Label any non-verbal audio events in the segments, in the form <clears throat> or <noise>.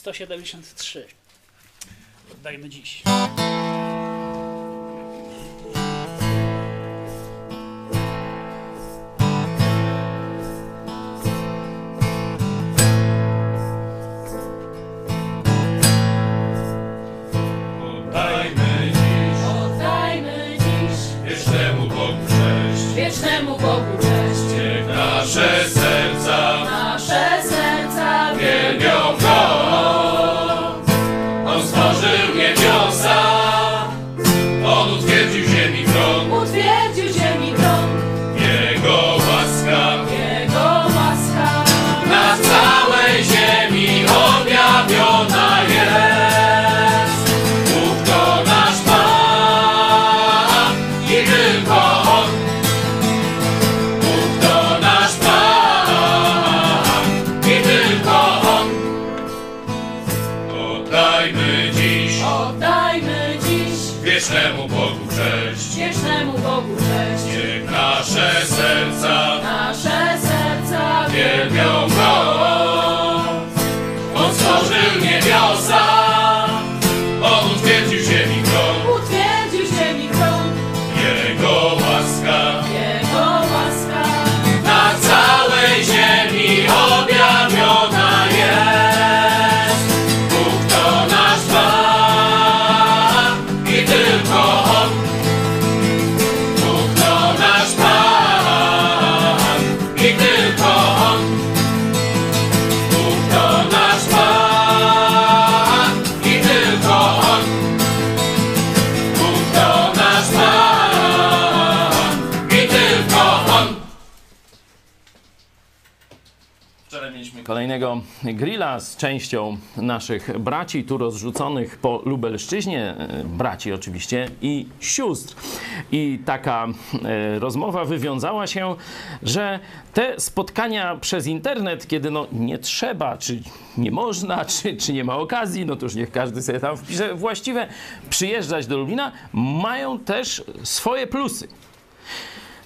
173. Oddajmy dziś. Kolejnego grilla z częścią naszych braci, tu rozrzuconych po Lubelszczyźnie, e, braci oczywiście i sióstr. I taka e, rozmowa wywiązała się, że te spotkania przez internet, kiedy no nie trzeba, czy nie można, <laughs> czy, czy nie ma okazji, no to już niech każdy sobie tam wpisze właściwe, przyjeżdżać do Lublina, mają też swoje plusy.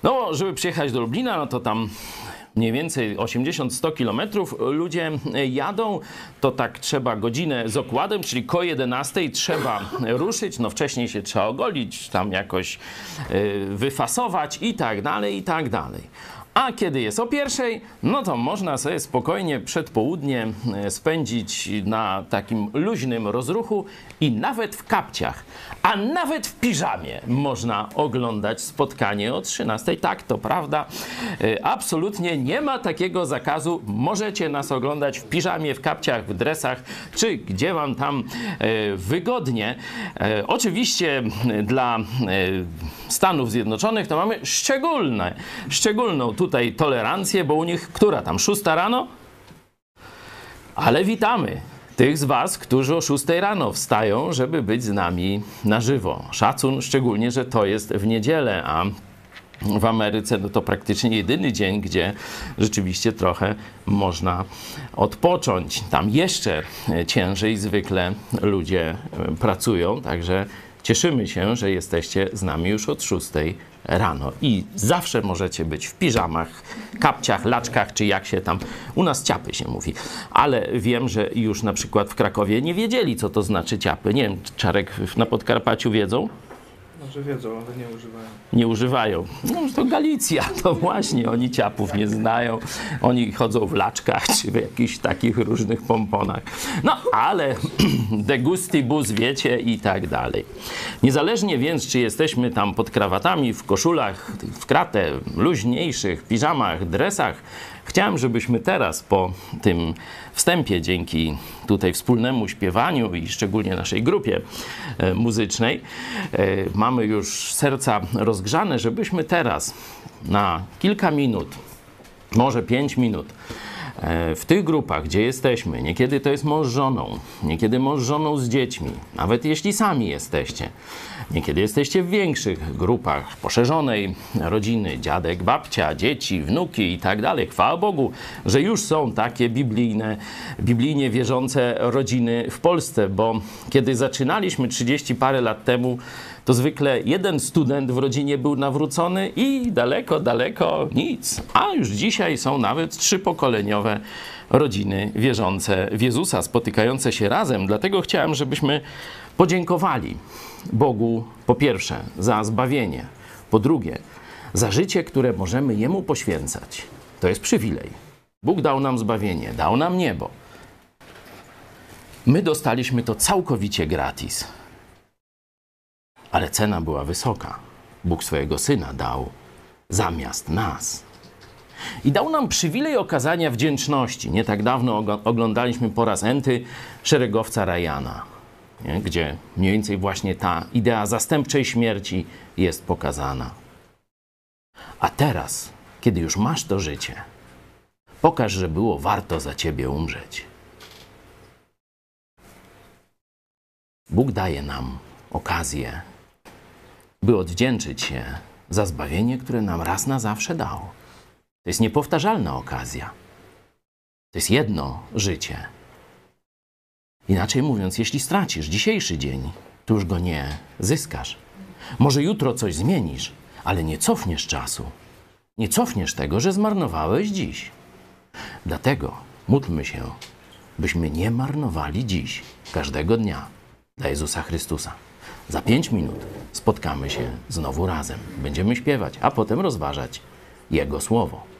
No, żeby przyjechać do Lublina, no to tam mniej więcej 80-100 kilometrów ludzie jadą, to tak trzeba godzinę z okładem, czyli ko 11 trzeba ruszyć, no wcześniej się trzeba ogolić, tam jakoś y, wyfasować i tak dalej, i tak dalej. A kiedy jest o pierwszej, no to można sobie spokojnie przedpołudnie e, spędzić na takim luźnym rozruchu i nawet w kapciach, a nawet w piżamie można oglądać spotkanie o 13. Tak, to prawda. E, Absolutnie nie ma takiego zakazu. Możecie nas oglądać w piżamie, w kapciach, w dresach, czy gdzie wam tam e, wygodnie. Oczywiście dla Stanów Zjednoczonych to mamy szczególne, szczególną tutaj tolerancję, bo u nich która tam, szósta rano? Ale witamy. tych z Was, którzy o 6 rano wstają, żeby być z nami na żywo. Szacun, szczególnie, że to jest w niedzielę, a w Ameryce no to praktycznie jedyny dzień, gdzie rzeczywiście trochę można odpocząć. Tam jeszcze ciężej zwykle ludzie e, pracują, także cieszymy się, że jesteście z nami już od 6 rano. I zawsze możecie być w piżamach, kapciach, laczkach, czy jak się tam. U nas ciapy się mówi. Ale wiem, że już na przykład w Krakowie nie wiedzieli, co to znaczy ciapy. Nie wiem, Czarek na Podkarpaciu wiedzą? Może wiedzą, ale nie używają. nie używają. No to Galicja, <laughs> to właśnie, oni ciapów nie znają, oni chodzą w laczkach czy w jakichś takich różnych pomponach. No ale <clears throat> de gustibus wiecie i tak dalej. Niezależnie więc, czy jesteśmy tam pod krawatami, w koszulach, w kratę, luźniejszych, piżamach, dresach, Chciałem, żebyśmy teraz po tym wstępie, dzięki tutaj wspólnemu śpiewaniu i szczególnie naszej grupie e, muzycznej, e, mamy już serca rozgrzane, żebyśmy teraz na kilka minut, może pięć minut, e, w tych grupach, gdzie jesteśmy, niekiedy to jest mąż żoną, niekiedy mąż z żoną z dziećmi, nawet jeśli sami jesteście, Niekiedy jesteście w większych grupach poszerzonej rodziny, dziadek, babcia, dzieci, wnuki i tak dalej. Chwała Bogu, że już są takie biblijne, biblijnie wierzące rodziny w Polsce, bo kiedy zaczynaliśmy 30 parę lat temu, to zwykle jeden student w rodzinie był nawrócony i daleko, daleko nic. A już dzisiaj są nawet trzypokoleniowe rodziny wierzące w Jezusa, spotykające się razem. Dlatego chciałem, żebyśmy podziękowali Bogu po pierwsze za zbawienie, po drugie za życie, które możemy Jemu poświęcać. To jest przywilej. Bóg dał nam zbawienie, dał nam niebo. My dostaliśmy to całkowicie gratis. Ale cena była wysoka. Bóg swojego syna dał zamiast nas. I dał nam przywilej okazania wdzięczności. Nie tak dawno oglądaliśmy po raz enty szeregowca Rajana gdzie mniej więcej właśnie ta idea zastępczej śmierci jest pokazana. A teraz, kiedy już masz to życie, pokaż, że było warto za ciebie umrzeć. Bóg daje nam okazję, by odwdzięczyć się za zbawienie, które nam raz na zawsze dał. To jest niepowtarzalna okazja. To jest jedno życie. Inaczej mówiąc, jeśli stracisz dzisiejszy dzień, to już go nie zyskasz. Może jutro coś zmienisz, ale nie cofniesz czasu. Nie cofniesz tego, że zmarnowałeś dziś. Dlatego módlmy się, byśmy nie marnowali dziś, każdego dnia dla Jezusa Chrystusa. Za pięć minut spotkamy się znowu razem. Będziemy śpiewać, a potem rozważać Jego Słowo.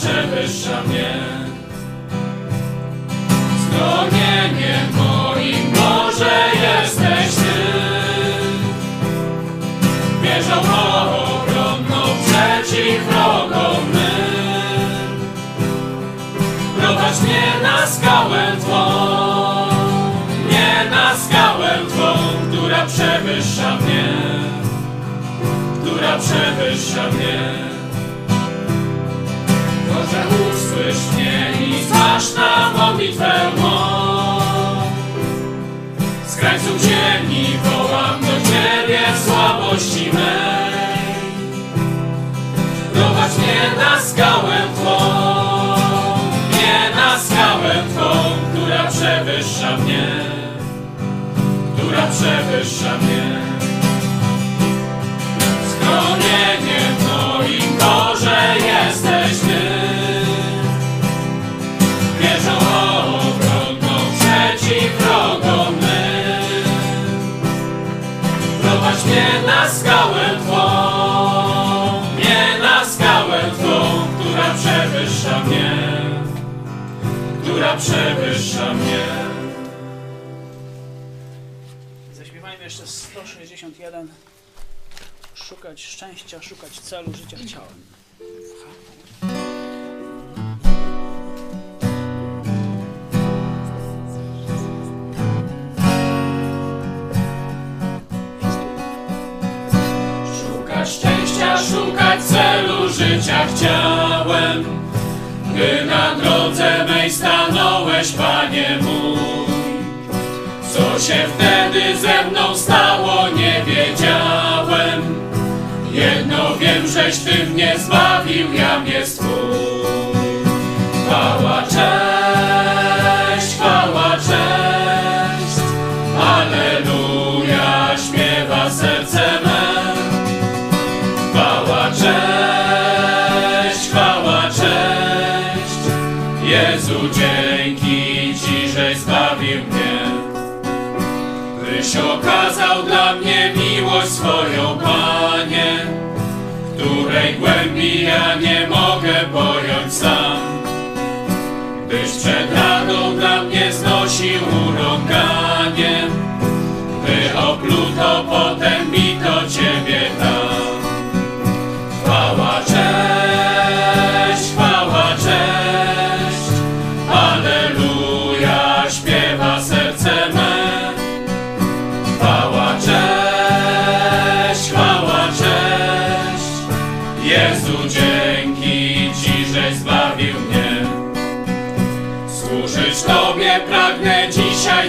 Przewyższa mnie. Schronieniem moim Boże jesteś Ty, wierzą ochronną przeciw wrogom mym. Prowadź mnie na skałę Twą, nie na skałę Twą, która przewyższa mnie, która przewyższa mnie. Boże, usłysz mnie i zważ na modlitwę mą. Z krańców ziemi wołam do Ciebie w słabości mej. Prowadź mnie na skałę Twą, nie na skałę Twą, która przewyższa mnie, która przewyższa mnie. Schronieniem przewyższa mnie, która przewyższa mnie. Zaśpiewajmy jeszcze 161. Szukać szczęścia, szukać celu, życia chciałem. Szukać szczęścia, szukać celu życia chciałem, Gdy na drodze mej stanąłeś, Panie mój. Co się wtedy ze mną stało, nie wiedziałem. Jedno wiem, żeś Ty mnie zbawił, jam jest Twój. Tyś okazał dla mnie miłość swoją, Panie, której głębi ja nie mogę pojąć sam. Tyś przed radą dla mnie znosił urąganie, By opluto potem bito Ciebie tam.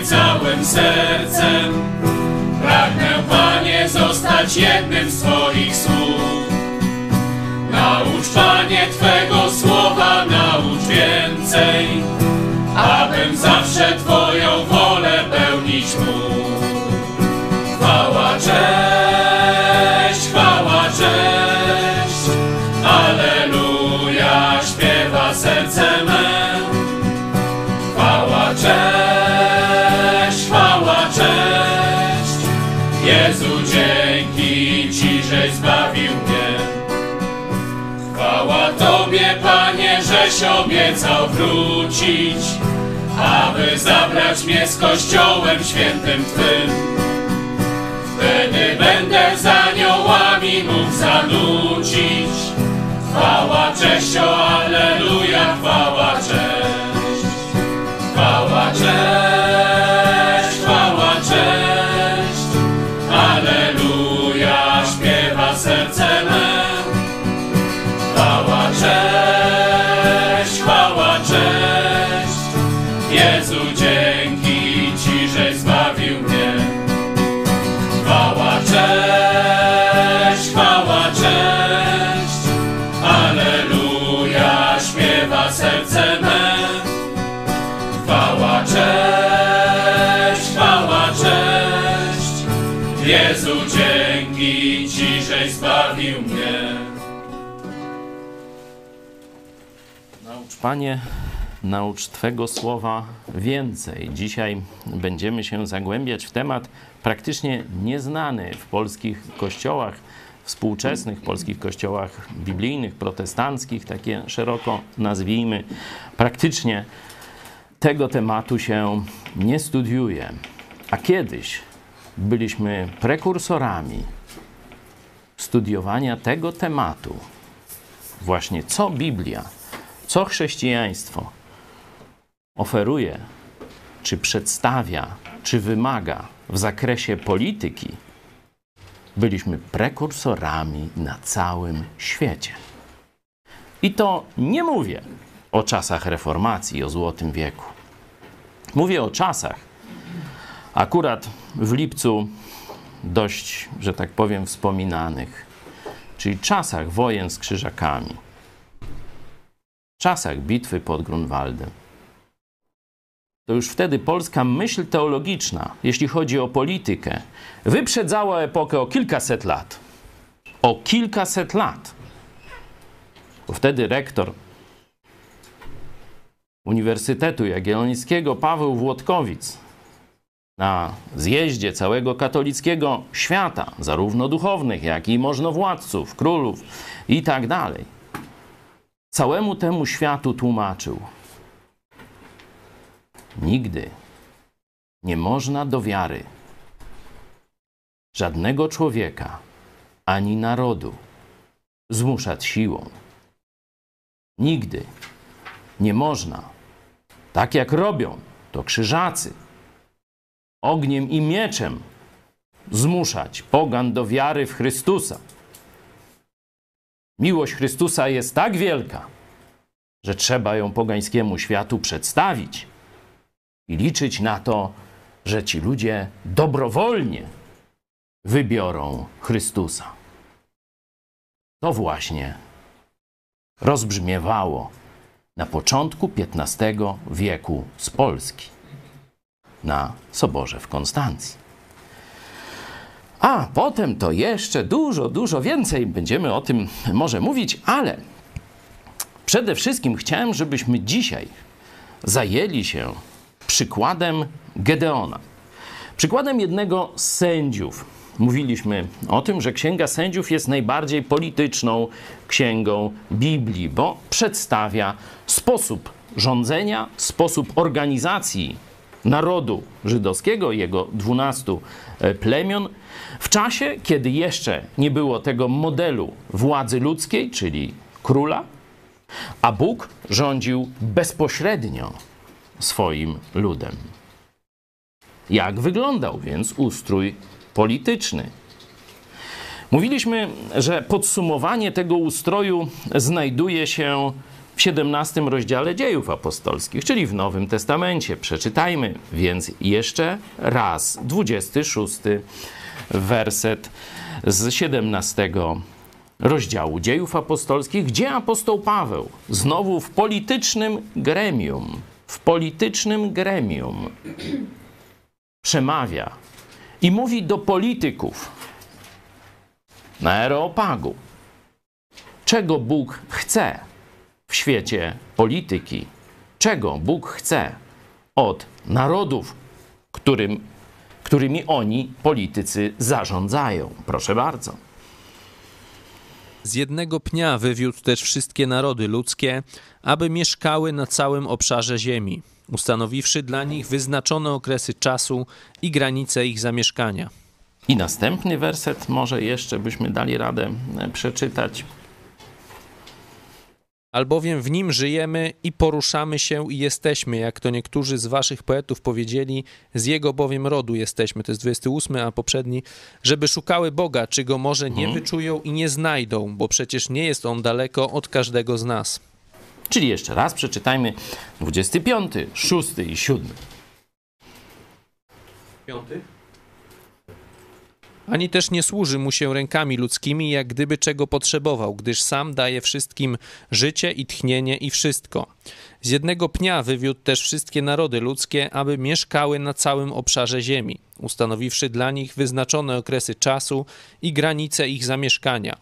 Całym sercem. Pragnę, Panie, zostać jednym z Twoich słów. Naucz, Panie, Twego słowa, naucz więcej, abym zawsze Twoją wolę pełnić mógł. Chwała, cześć, obiecał wrócić, aby zabrać mnie z Kościołem świętym Twym. Wtedy będę za aniołami mógł zanucić. Chwała, cześć, o Alleluja, chwała, cześć. Chwała, cześć, Panie, naucz Twego słowa więcej. Dzisiaj będziemy się zagłębiać w temat praktycznie nieznany w polskich kościołach, współczesnych polskich kościołach biblijnych, protestanckich, takie szeroko nazwijmy. Praktycznie tego tematu się nie studiuje. A kiedyś byliśmy prekursorami studiowania tego tematu. Właśnie co Biblia, co chrześcijaństwo oferuje, czy przedstawia, czy wymaga w zakresie polityki, byliśmy prekursorami na całym świecie. I to nie mówię o czasach reformacji, o Złotym Wieku. Mówię o czasach, akurat w lipcu dość, że tak powiem, wspominanych, czyli czasach wojen z krzyżakami, czasach bitwy pod Grunwaldem. To już wtedy polska myśl teologiczna, jeśli chodzi o politykę, wyprzedzała epokę o kilkaset lat. O kilkaset lat. Bo wtedy rektor Uniwersytetu Jagiellońskiego Paweł Włodkowic na zjeździe całego katolickiego świata, zarówno duchownych, jak i możnowładców, królów i tak dalej, całemu temu światu tłumaczył: Nigdy nie można do wiary żadnego człowieka ani narodu zmuszać siłą. Nigdy nie można, tak jak robią to krzyżacy, ogniem i mieczem zmuszać pogan do wiary w Chrystusa. Miłość Chrystusa jest tak wielka, że trzeba ją pogańskiemu światu przedstawić i liczyć na to, że ci ludzie dobrowolnie wybiorą Chrystusa. To właśnie rozbrzmiewało na początku XV wieku z Polski na Soborze w Konstancji. A potem to jeszcze dużo, dużo więcej będziemy o tym może mówić, ale przede wszystkim chciałem, żebyśmy dzisiaj zajęli się przykładem Gedeona. Przykładem jednego z sędziów. Mówiliśmy o tym, że Księga Sędziów jest najbardziej polityczną księgą Biblii, bo przedstawia sposób rządzenia, sposób organizacji narodu żydowskiego, jego dwunastu plemion, w czasie, kiedy jeszcze nie było tego modelu władzy ludzkiej, czyli króla, a Bóg rządził bezpośrednio swoim ludem. Jak wyglądał więc ustrój polityczny? Mówiliśmy, że podsumowanie tego ustroju znajduje się w 17 rozdziale dziejów apostolskich, czyli w Nowym Testamencie. Przeczytajmy więc jeszcze raz 26 werset z 17 rozdziału dziejów apostolskich, gdzie apostoł Paweł znowu w politycznym gremium, w politycznym gremium przemawia i mówi do polityków na Areopagu, czego Bóg chce w świecie polityki, czego Bóg chce od narodów, którym, którymi oni, politycy, zarządzają. Proszę bardzo. Z jednego pnia wywiódł też wszystkie narody ludzkie, aby mieszkały na całym obszarze ziemi, ustanowiwszy dla nich wyznaczone okresy czasu i granice ich zamieszkania. I następny werset, może jeszcze byśmy dali radę e, przeczytać. Albowiem w nim żyjemy i poruszamy się i jesteśmy, jak to niektórzy z waszych poetów powiedzieli, z jego bowiem rodu jesteśmy, to jest 28, a poprzedni, żeby szukały Boga, czy go może nie wyczują i nie znajdą, bo przecież nie jest on daleko od każdego z nas. Czyli jeszcze raz przeczytajmy 25, 6 i 7. Piąty? Ani też nie służy mu się rękami ludzkimi, jak gdyby czego potrzebował, gdyż sam daje wszystkim życie i tchnienie i wszystko. Z jednego pnia wywiódł też wszystkie narody ludzkie, aby mieszkały na całym obszarze ziemi, ustanowiwszy dla nich wyznaczone okresy czasu i granice ich zamieszkania,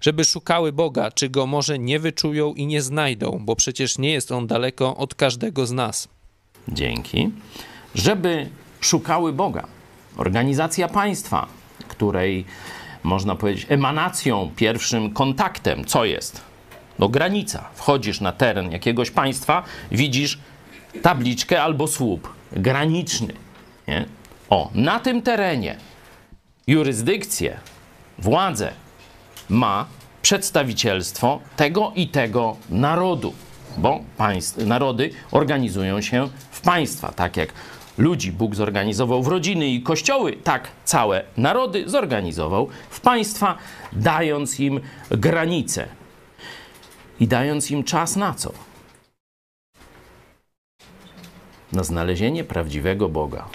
żeby szukały Boga, czy go może nie wyczują i nie znajdą, bo przecież nie jest on daleko od każdego z nas. Dzięki. Żeby szukały Boga. Organizacja państwa, której można powiedzieć emanacją, pierwszym kontaktem, co jest? No granica. Wchodzisz na teren jakiegoś państwa, widzisz tabliczkę albo słup graniczny. Nie? O, na tym terenie jurysdykcję, władzę ma przedstawicielstwo tego i tego narodu, bo państw, narody organizują się w państwa, tak jak ludzi Bóg zorganizował w rodziny i kościoły, tak całe narody zorganizował w państwa, dając im granice i dając im czas na co? Na znalezienie prawdziwego Boga.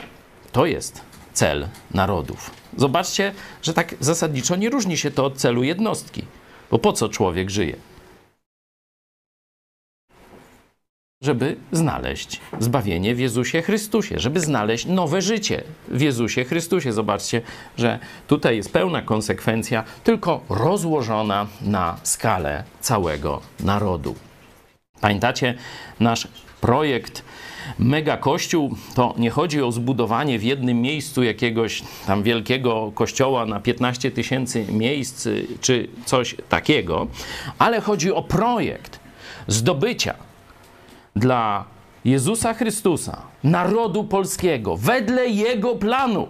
To jest cel narodów. Zobaczcie, że tak zasadniczo nie różni się to od celu jednostki. Bo po co człowiek żyje? Żeby znaleźć zbawienie w Jezusie Chrystusie, żeby znaleźć nowe życie w Jezusie Chrystusie. Zobaczcie, że tutaj jest pełna konsekwencja, tylko rozłożona na skalę całego narodu. Pamiętacie nasz projekt Mega Kościół? To nie chodzi o zbudowanie w jednym miejscu jakiegoś tam wielkiego kościoła na 15 tysięcy miejsc y, czy coś takiego, ale chodzi o projekt zdobycia dla Jezusa Chrystusa, narodu polskiego, wedle Jego planu.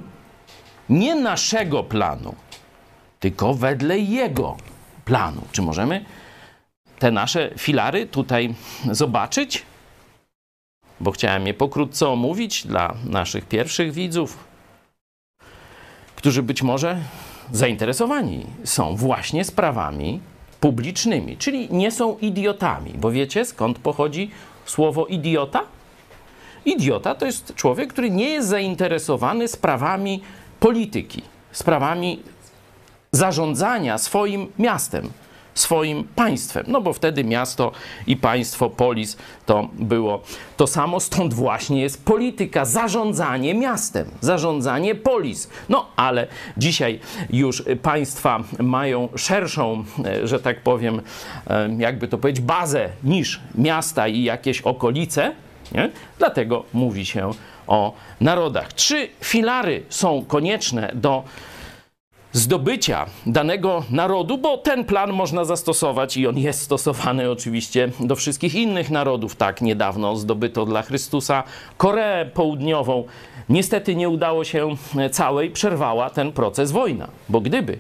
Nie naszego planu, tylko wedle Jego planu. Czy możemy te nasze filary tutaj zobaczyć? Bo chciałem je pokrótce omówić dla naszych pierwszych widzów, którzy być może zainteresowani są właśnie sprawami publicznymi, czyli nie są idiotami. Bo wiecie skąd pochodzi słowo idiota? Idiota to jest człowiek, który nie jest zainteresowany sprawami polityki, sprawami zarządzania swoim miastem, swoim państwem. No bo wtedy miasto i państwo, polis to było to samo, stąd właśnie jest polityka, zarządzanie miastem, zarządzanie polis. No ale dzisiaj już państwa mają szerszą, e, że tak powiem, e, jakby to powiedzieć, bazę niż miasta i jakieś okolice. Nie? Dlatego mówi się o narodach. Trzy filary są konieczne do zdobycia danego narodu, bo ten plan można zastosować i on jest stosowany oczywiście do wszystkich innych narodów. Tak, niedawno zdobyto dla Chrystusa Koreę Południową. Niestety nie udało się całej, przerwała ten proces wojna, bo gdyby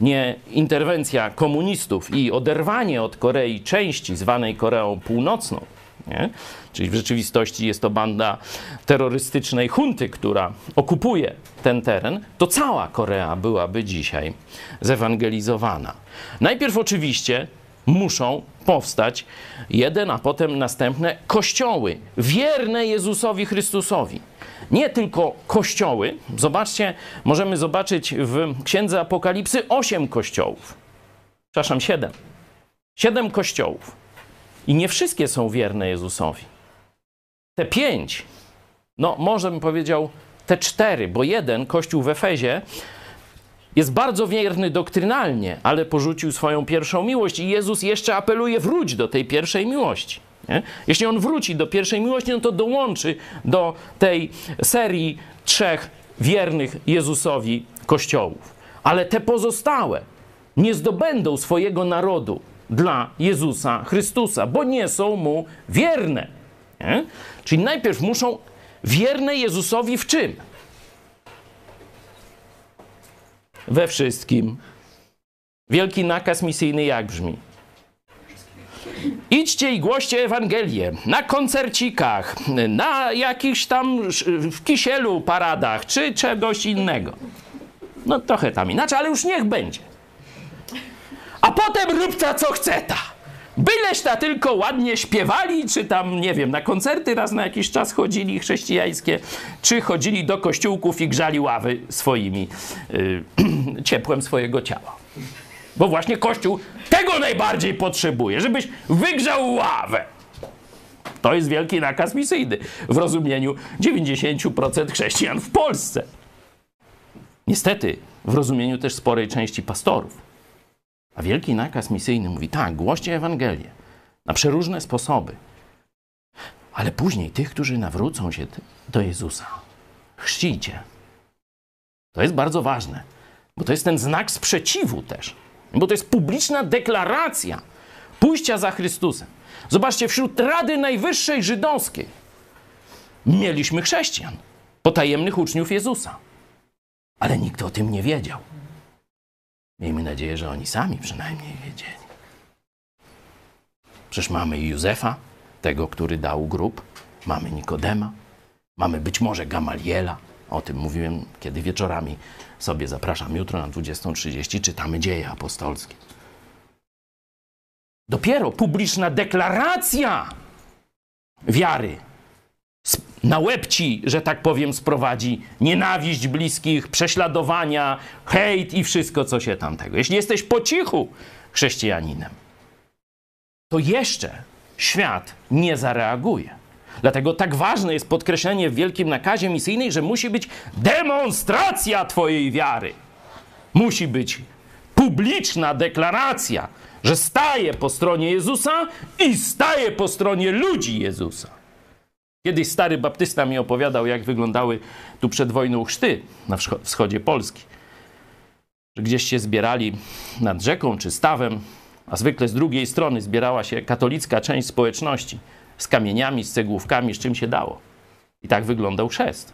nie interwencja komunistów i oderwanie od Korei części zwanej Koreą Północną, nie? Czyli w rzeczywistości jest to banda terrorystycznej hunty, która okupuje ten teren, to cała Korea byłaby dzisiaj zewangelizowana. Najpierw oczywiście muszą powstać jeden, a potem następne kościoły wierne Jezusowi Chrystusowi. Nie tylko kościoły. Zobaczcie, możemy zobaczyć w Księdze Apokalipsy osiem kościołów. Przepraszam, siedem. Siedem kościołów. I nie wszystkie są wierne Jezusowi. Te pięć, no może bym powiedział te cztery, bo jeden, kościół w Efezie, jest bardzo wierny doktrynalnie, ale porzucił swoją pierwszą miłość i Jezus jeszcze apeluje, wróć do tej pierwszej miłości. Nie? Jeśli on wróci do pierwszej miłości, no to dołączy do tej serii trzech wiernych Jezusowi kościołów. Ale te pozostałe nie zdobędą swojego narodu dla Jezusa Chrystusa, bo nie są mu wierne. Nie? Czyli najpierw muszą wierne Jezusowi w czym? We wszystkim. Wielki nakaz misyjny jak brzmi? Idźcie i głoście Ewangelię na koncercikach, na jakichś tam w kisielu paradach, czy czegoś innego. No trochę tam inaczej, ale już niech będzie. A potem rób ta co chce ta. Byleś ta tylko ładnie śpiewali, czy tam, nie wiem, na koncerty raz na jakiś czas chodzili chrześcijańskie, czy chodzili do kościółków i grzali ławy swoimi y, <clears throat> ciepłem swojego ciała. Bo właśnie Kościół tego najbardziej potrzebuje, żebyś wygrzał ławę. To jest wielki nakaz misyjny w rozumieniu 90% chrześcijan w Polsce. Niestety, w rozumieniu też sporej części pastorów. A wielki nakaz misyjny mówi: tak, głoście Ewangelię na przeróżne sposoby, ale później tych, którzy nawrócą się do Jezusa, chrzcijcie. To jest bardzo ważne, bo to jest ten znak sprzeciwu też, bo to jest publiczna deklaracja pójścia za Chrystusem. Zobaczcie, wśród Rady Najwyższej Żydowskiej mieliśmy chrześcijan, potajemnych uczniów Jezusa, ale nikt o tym nie wiedział. Miejmy nadzieję, że oni sami przynajmniej wiedzieli. Przecież mamy Józefa, tego, który dał grób, mamy Nikodema, mamy być może Gamaliela. O tym mówiłem, kiedy wieczorami sobie zapraszam jutro na 20.30, czytamy dzieje apostolskie. Dopiero publiczna deklaracja wiary na łeb ci, że tak powiem, sprowadzi nienawiść bliskich, prześladowania, hejt i wszystko, co się tam tego. Jeśli jesteś po cichu chrześcijaninem, to jeszcze świat nie zareaguje. Dlatego tak ważne jest podkreślenie w wielkim nakazie misyjnej, że musi być demonstracja Twojej wiary. Musi być publiczna deklaracja, że staje po stronie Jezusa i staje po stronie ludzi Jezusa. Kiedyś stary baptysta mi opowiadał, jak wyglądały tu przed wojną chrzty na wschodzie Polski. Że gdzieś się zbierali nad rzeką czy stawem, a zwykle z drugiej strony zbierała się katolicka część społeczności z kamieniami, z cegłówkami, z czym się dało. I tak wyglądał chrzest.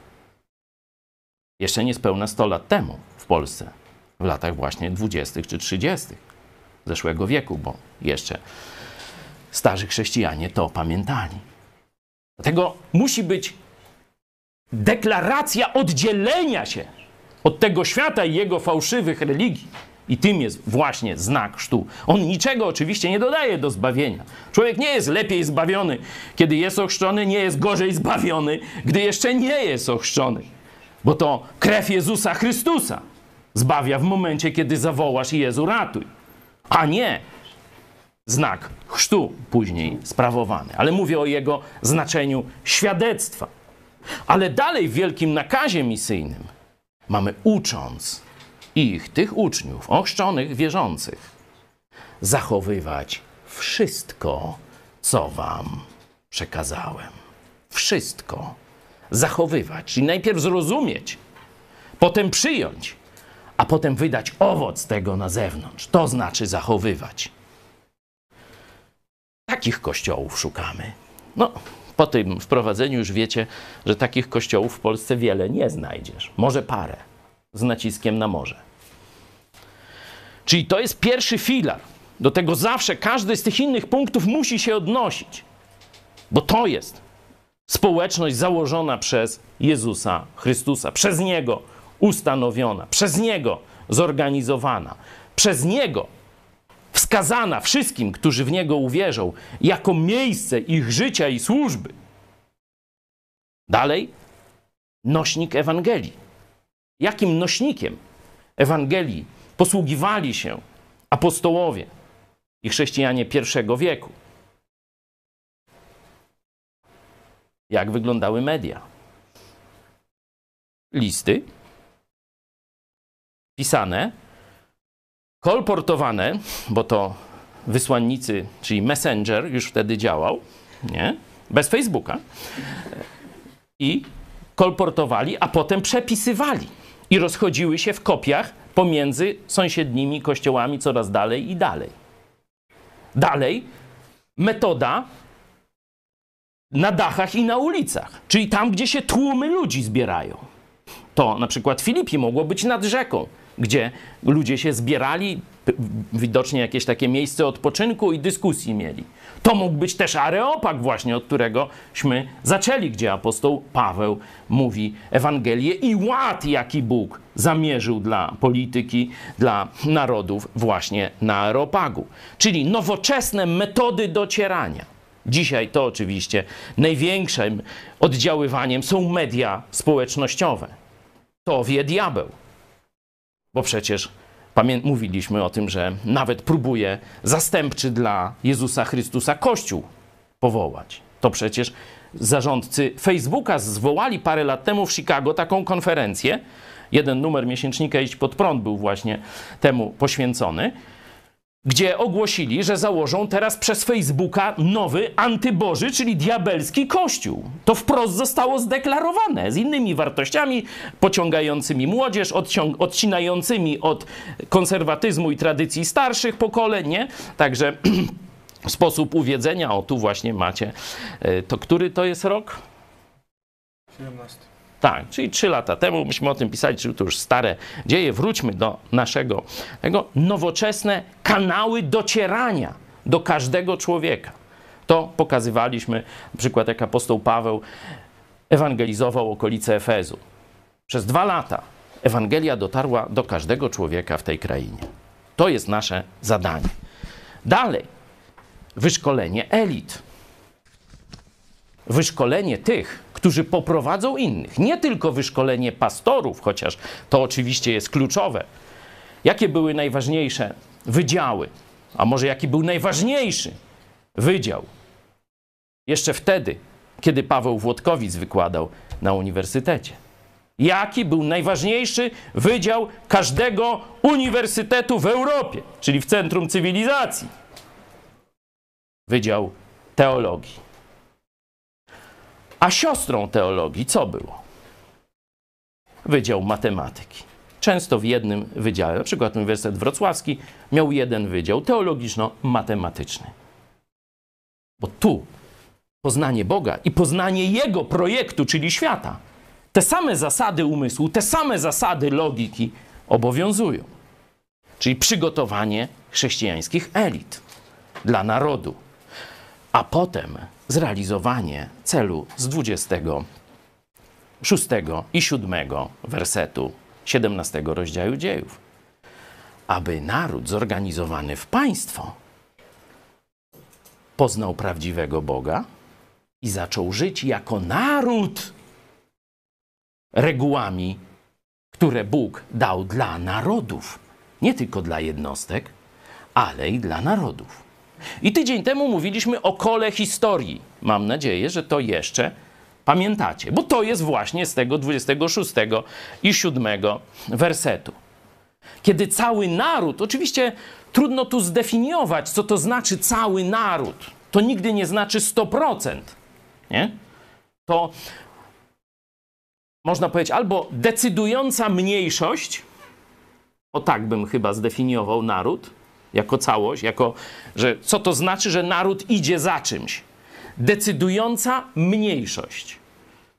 Jeszcze niespełna 100 lat temu w Polsce, w latach właśnie 20. czy 30. zeszłego wieku, bo jeszcze starzy chrześcijanie to pamiętali. Dlatego musi być deklaracja oddzielenia się od tego świata i jego fałszywych religii. I tym jest właśnie znak chrztu. On niczego oczywiście nie dodaje do zbawienia. Człowiek nie jest lepiej zbawiony, kiedy jest ochrzczony, nie jest gorzej zbawiony, gdy jeszcze nie jest ochrzczony. Bo to krew Jezusa Chrystusa zbawia w momencie, kiedy zawołasz Jezu ratuj. A nie znak chrztu później sprawowany. Ale mówię o jego znaczeniu świadectwa. Ale dalej w wielkim nakazie misyjnym mamy ucząc ich, tych uczniów, ochrzczonych, wierzących, zachowywać wszystko, co wam przekazałem. Wszystko zachowywać. Czyli najpierw zrozumieć, potem przyjąć, a potem wydać owoc tego na zewnątrz. To znaczy zachowywać. Takich kościołów szukamy. No, po tym wprowadzeniu już wiecie, że takich kościołów w Polsce wiele nie znajdziesz. Może parę, z naciskiem na morze. Czyli to jest pierwszy filar. Do tego zawsze każdy z tych innych punktów musi się odnosić, bo to jest społeczność założona przez Jezusa Chrystusa, przez Niego ustanowiona, przez Niego zorganizowana, przez Niego wskazana wszystkim, którzy w Niego uwierzą, jako miejsce ich życia i służby. Dalej, nośnik Ewangelii. Jakim nośnikiem Ewangelii posługiwali się apostołowie i chrześcijanie pierwszego wieku? Jak wyglądały media? Listy pisane kolportowane, bo to wysłannicy, czyli Messenger już wtedy działał, nie? Bez Facebooka. I kolportowali, a potem przepisywali. I rozchodziły się w kopiach pomiędzy sąsiednimi kościołami coraz dalej i dalej. Dalej metoda na dachach i na ulicach, czyli tam, gdzie się tłumy ludzi zbierają. To na przykład w Filipii mogło być nad rzeką, gdzie ludzie się zbierali, widocznie jakieś takie miejsce odpoczynku i dyskusji mieli. To mógł być też Areopag właśnie, od któregośmy zaczęli, gdzie apostoł Paweł mówi Ewangelię i ład, jaki Bóg zamierzył dla polityki, dla narodów właśnie na Areopagu. Czyli nowoczesne metody docierania. Dzisiaj to oczywiście największym oddziaływaniem są media społecznościowe. To wie diabeł. Bo przecież mówiliśmy o tym, że nawet próbuje zastępczy dla Jezusa Chrystusa Kościół powołać. To przecież zarządcy Facebooka zwołali parę lat temu w Chicago taką konferencję. Jeden numer miesięcznika Iść pod prąd był właśnie temu poświęcony gdzie ogłosili, że założą teraz przez Facebooka nowy antyboży, czyli diabelski kościół. To wprost zostało zdeklarowane z innymi wartościami, pociągającymi młodzież, odcinającymi od konserwatyzmu i tradycji starszych pokoleń, nie? Także <clears throat> sposób uwiedzenia, o tu właśnie macie, e, to który to jest rok? 17. Tak, czyli trzy lata temu myśmy o tym pisali, czyli to już stare dzieje. Wróćmy do naszego tego nowoczesne kanały docierania do każdego człowieka. To pokazywaliśmy, na przykład jak apostoł Paweł ewangelizował okolice Efezu. Przez dwa lata Ewangelia dotarła do każdego człowieka w tej krainie. To jest nasze zadanie. Dalej, wyszkolenie elit wyszkolenie tych, którzy poprowadzą innych. Nie tylko wyszkolenie pastorów, chociaż to oczywiście jest kluczowe. Jakie były najważniejsze wydziały? A może jaki był najważniejszy wydział? Jeszcze wtedy, kiedy Paweł Włodkowic wykładał na uniwersytecie. Jaki był najważniejszy wydział każdego uniwersytetu w Europie, czyli w centrum cywilizacji? Wydział teologii. A siostrą teologii co było? Wydział matematyki. Często w jednym wydziale, na przykład Uniwersytet Wrocławski miał jeden wydział teologiczno-matematyczny. Bo tu poznanie Boga i poznanie Jego projektu, czyli świata, te same zasady umysłu, te same zasady logiki obowiązują. Czyli przygotowanie chrześcijańskich elit dla narodu a potem zrealizowanie celu z 26 i 7 wersetu 17 rozdziału dziejów. Aby naród zorganizowany w państwo poznał prawdziwego Boga i zaczął żyć jako naród regułami, które Bóg dał dla narodów. Nie tylko dla jednostek, ale i dla narodów. I tydzień temu mówiliśmy o kole historii. Mam nadzieję, że to jeszcze pamiętacie, bo to jest właśnie z tego 26 i 7 wersetu. Kiedy cały naród, oczywiście trudno tu zdefiniować, co to znaczy cały naród. To nigdy nie znaczy 100%. Nie? To można powiedzieć albo decydująca mniejszość, o tak bym chyba zdefiniował naród, jako całość, jako, że co to znaczy, że naród idzie za czymś. Decydująca mniejszość,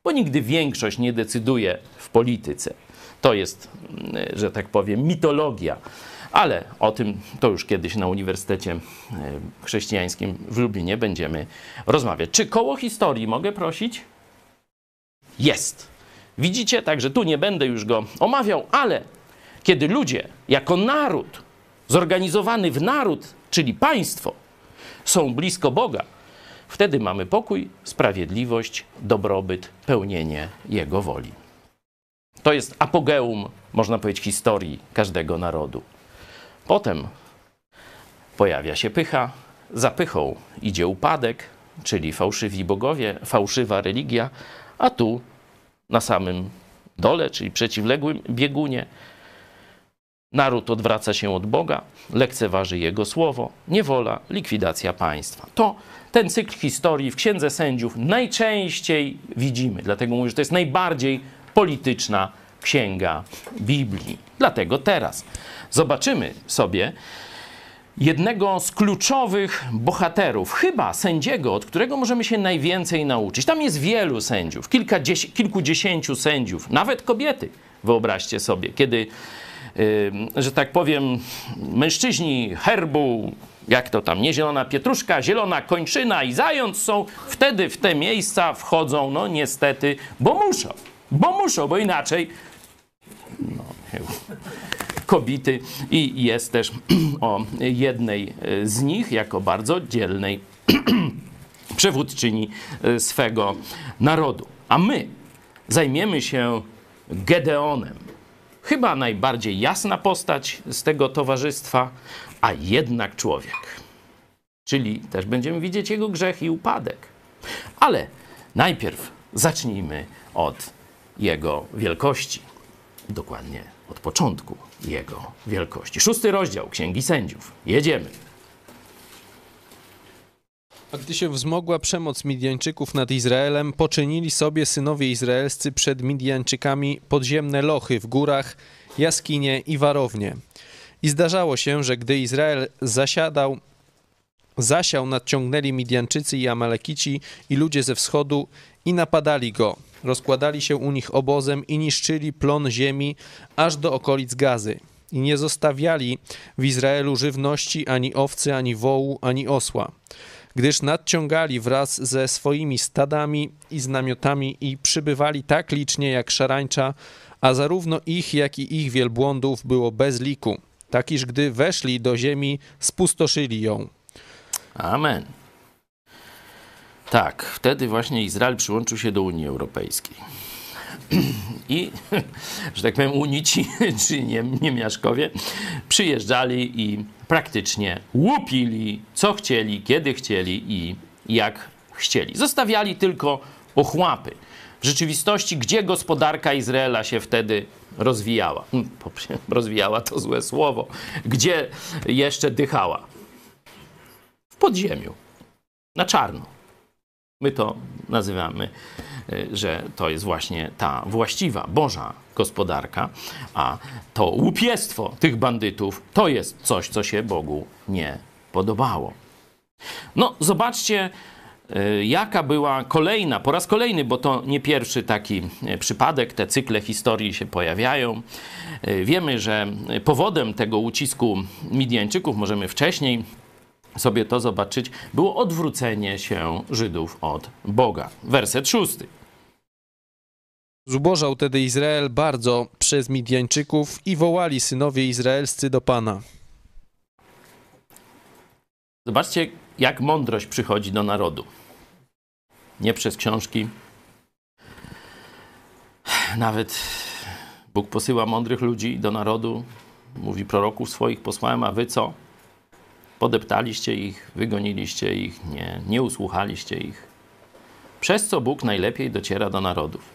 bo nigdy większość nie decyduje w polityce. To jest, mm, że tak powiem, mitologia. Ale o tym to już kiedyś na Uniwersytecie e, Chrześcijańskim w Lublinie będziemy rozmawiać. Czy koło historii mogę prosić? Jest. Widzicie, także tu nie będę już go omawiał, ale kiedy ludzie jako naród zorganizowany w naród, czyli państwo, są blisko Boga, wtedy mamy pokój, sprawiedliwość, dobrobyt, pełnienie Jego woli. To jest apogeum, można powiedzieć, historii każdego narodu. Potem pojawia się pycha, za pychą idzie upadek, czyli fałszywi bogowie, fałszywa religia, a tu na samym dole, czyli przeciwległym biegunie, Naród odwraca się od Boga, lekceważy Jego słowo, niewola, likwidacja państwa. To ten cykl historii w Księdze Sędziów najczęściej widzimy. Dlatego mówię, że to jest najbardziej polityczna księga Biblii. Dlatego teraz zobaczymy sobie jednego z kluczowych bohaterów, chyba sędziego, od którego możemy się najwięcej nauczyć. Tam jest wielu sędziów, kilkudziesięciu sędziów, nawet kobiety. Wyobraźcie sobie, kiedy y, że tak powiem, mężczyźni herbu, jak to tam, nie zielona pietruszka, zielona kończyna i zając są, wtedy w te miejsca wchodzą, no niestety, bo muszą. Bo muszą, bo inaczej no, kobiety i jest też <clears throat> o jednej z nich jako bardzo dzielnej <clears throat> przywódczyni e, swego narodu. A my zajmiemy się Gedeonem. Chyba najbardziej jasna postać z tego towarzystwa, a jednak człowiek. Czyli też będziemy widzieć jego grzech i upadek. Ale najpierw zacznijmy od jego wielkości. Dokładnie od początku jego wielkości. Szósty rozdział Księgi Sędziów. Jedziemy. A gdy się wzmogła przemoc Midjańczyków nad Izraelem, poczynili sobie synowie izraelscy przed Midjańczykami podziemne lochy w górach, jaskinie i warownie. I zdarzało się, że gdy Izrael zasiadał, zasiał nadciągnęli Midjańczycy i Amalekici i ludzie ze wschodu i napadali go. Rozkładali się u nich obozem i niszczyli plon ziemi aż do okolic Gazy. I nie zostawiali w Izraelu żywności ani owcy, ani wołu, ani osła gdyż nadciągali wraz ze swoimi stadami i z namiotami i przybywali tak licznie jak szarańcza, a zarówno ich, jak i ich wielbłądów było bez liku, tak iż gdy weszli do ziemi, spustoszyli ją. Amen. Tak, wtedy właśnie Izrael przyłączył się do Unii Europejskiej. I, <clears throat> że tak powiem, unici <laughs> czy nie, niemiaszkowie przyjeżdżali i praktycznie łupili, co chcieli, kiedy chcieli i jak chcieli. Zostawiali tylko ochłapy. W rzeczywistości, gdzie gospodarka Izraela się wtedy rozwijała? Hmm, <laughs> rozwijała to złe słowo. Gdzie jeszcze dychała? W podziemiu. Na czarno. My to nazywamy, e, że to jest właśnie ta właściwa, Boża gospodarka, a to łupiestwo tych bandytów to jest coś, co się Bogu nie podobało. No, zobaczcie, jaka była kolejna, po raz kolejny, bo to nie pierwszy taki e, przypadek, te cykle historii się pojawiają. Wiemy, że powodem tego ucisku Midjańczyków, możemy wcześniej sobie to zobaczyć, było odwrócenie się Żydów od Boga. Werset szósty. Zubożał tedy Izrael bardzo przez Midjańczyków i wołali synowie izraelscy do Pana. Zobaczcie, jak mądrość przychodzi do narodu. Nie przez książki. Nawet Bóg posyła mądrych ludzi do narodu. Mówi proroków swoich posłałem, a wy co? Podeptaliście ich, wygoniliście ich, nie, nie usłuchaliście ich. Przez co Bóg najlepiej dociera do narodów.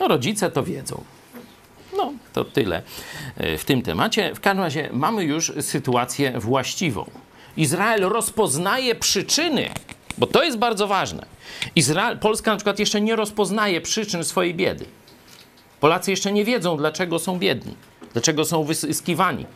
No, rodzice to wiedzą. No, to tyle e, w tym temacie. W każdym razie mamy już sytuację właściwą. Izrael rozpoznaje przyczyny, bo to jest bardzo ważne. Izrael, Polska na przykład jeszcze nie rozpoznaje przyczyn swojej biedy. Polacy jeszcze nie wiedzą, dlaczego są biedni, dlaczego są wyskiwani,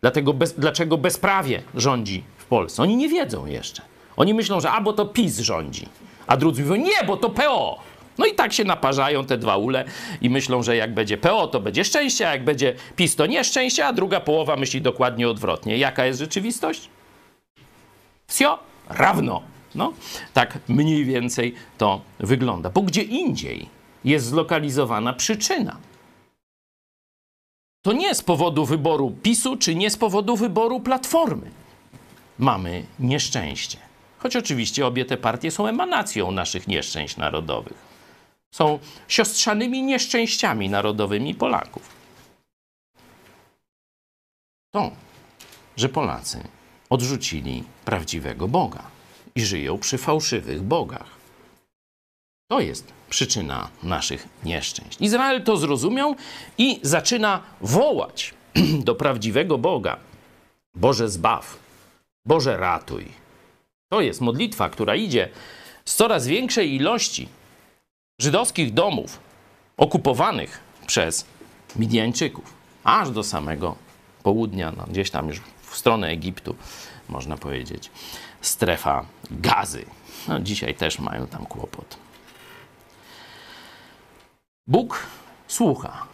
Dlatego bez, dlaczego bezprawie rządzi w Polsce? Oni nie wiedzą jeszcze. Oni myślą, że albo to PiS rządzi, a drudzy mówią, nie, bo to PO. No i tak się naparzają te dwa ule i myślą, że jak będzie PO, to będzie szczęście, a jak będzie PiS, to nieszczęście, a druga połowa myśli dokładnie odwrotnie. Jaka jest rzeczywistość? Wsio, rawno. No, tak mniej więcej to wygląda. Bo gdzie indziej jest zlokalizowana przyczyna to nie z powodu wyboru PiSu, czy nie z powodu wyboru Platformy mamy nieszczęście. Choć oczywiście obie te partie są emanacją naszych nieszczęść narodowych. Są siostrzanymi nieszczęściami narodowymi Polaków. To, że Polacy odrzucili prawdziwego Boga i żyją przy fałszywych bogach. To jest przyczyna naszych nieszczęść. Izrael to zrozumiał i zaczyna wołać <clears throat> do prawdziwego Boga: Boże, zbaw, Boże, ratuj. To jest modlitwa, która idzie z coraz większej ilości żydowskich domów okupowanych przez Midjańczyków, aż do samego południa, no, gdzieś tam już w stronę Egiptu, można powiedzieć, strefa gazy. No, dzisiaj też mają tam kłopot. Bóg słucha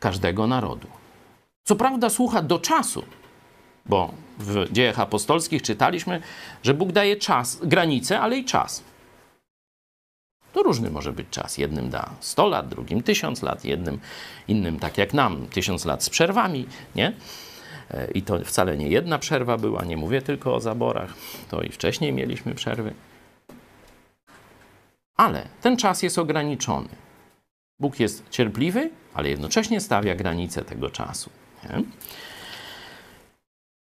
każdego narodu. Co prawda słucha do czasu, bo w dziejach apostolskich czytaliśmy, że Bóg daje czas, granice, ale i czas. To różny może być czas. Jednym da 100 lat, drugim 1000 lat, jednym innym tak jak nam, 1000 lat z przerwami, nie? E, I to wcale nie jedna przerwa była, nie mówię tylko o zaborach, to i wcześniej mieliśmy przerwy. Ale ten czas jest ograniczony. Bóg jest cierpliwy, ale jednocześnie stawia granice tego czasu. Nie?